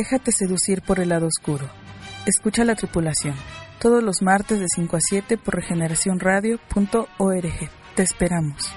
Déjate seducir por el lado oscuro. Escucha la tripulación. Todos los martes de 5 a 7 por regeneracionradio.org. Te esperamos.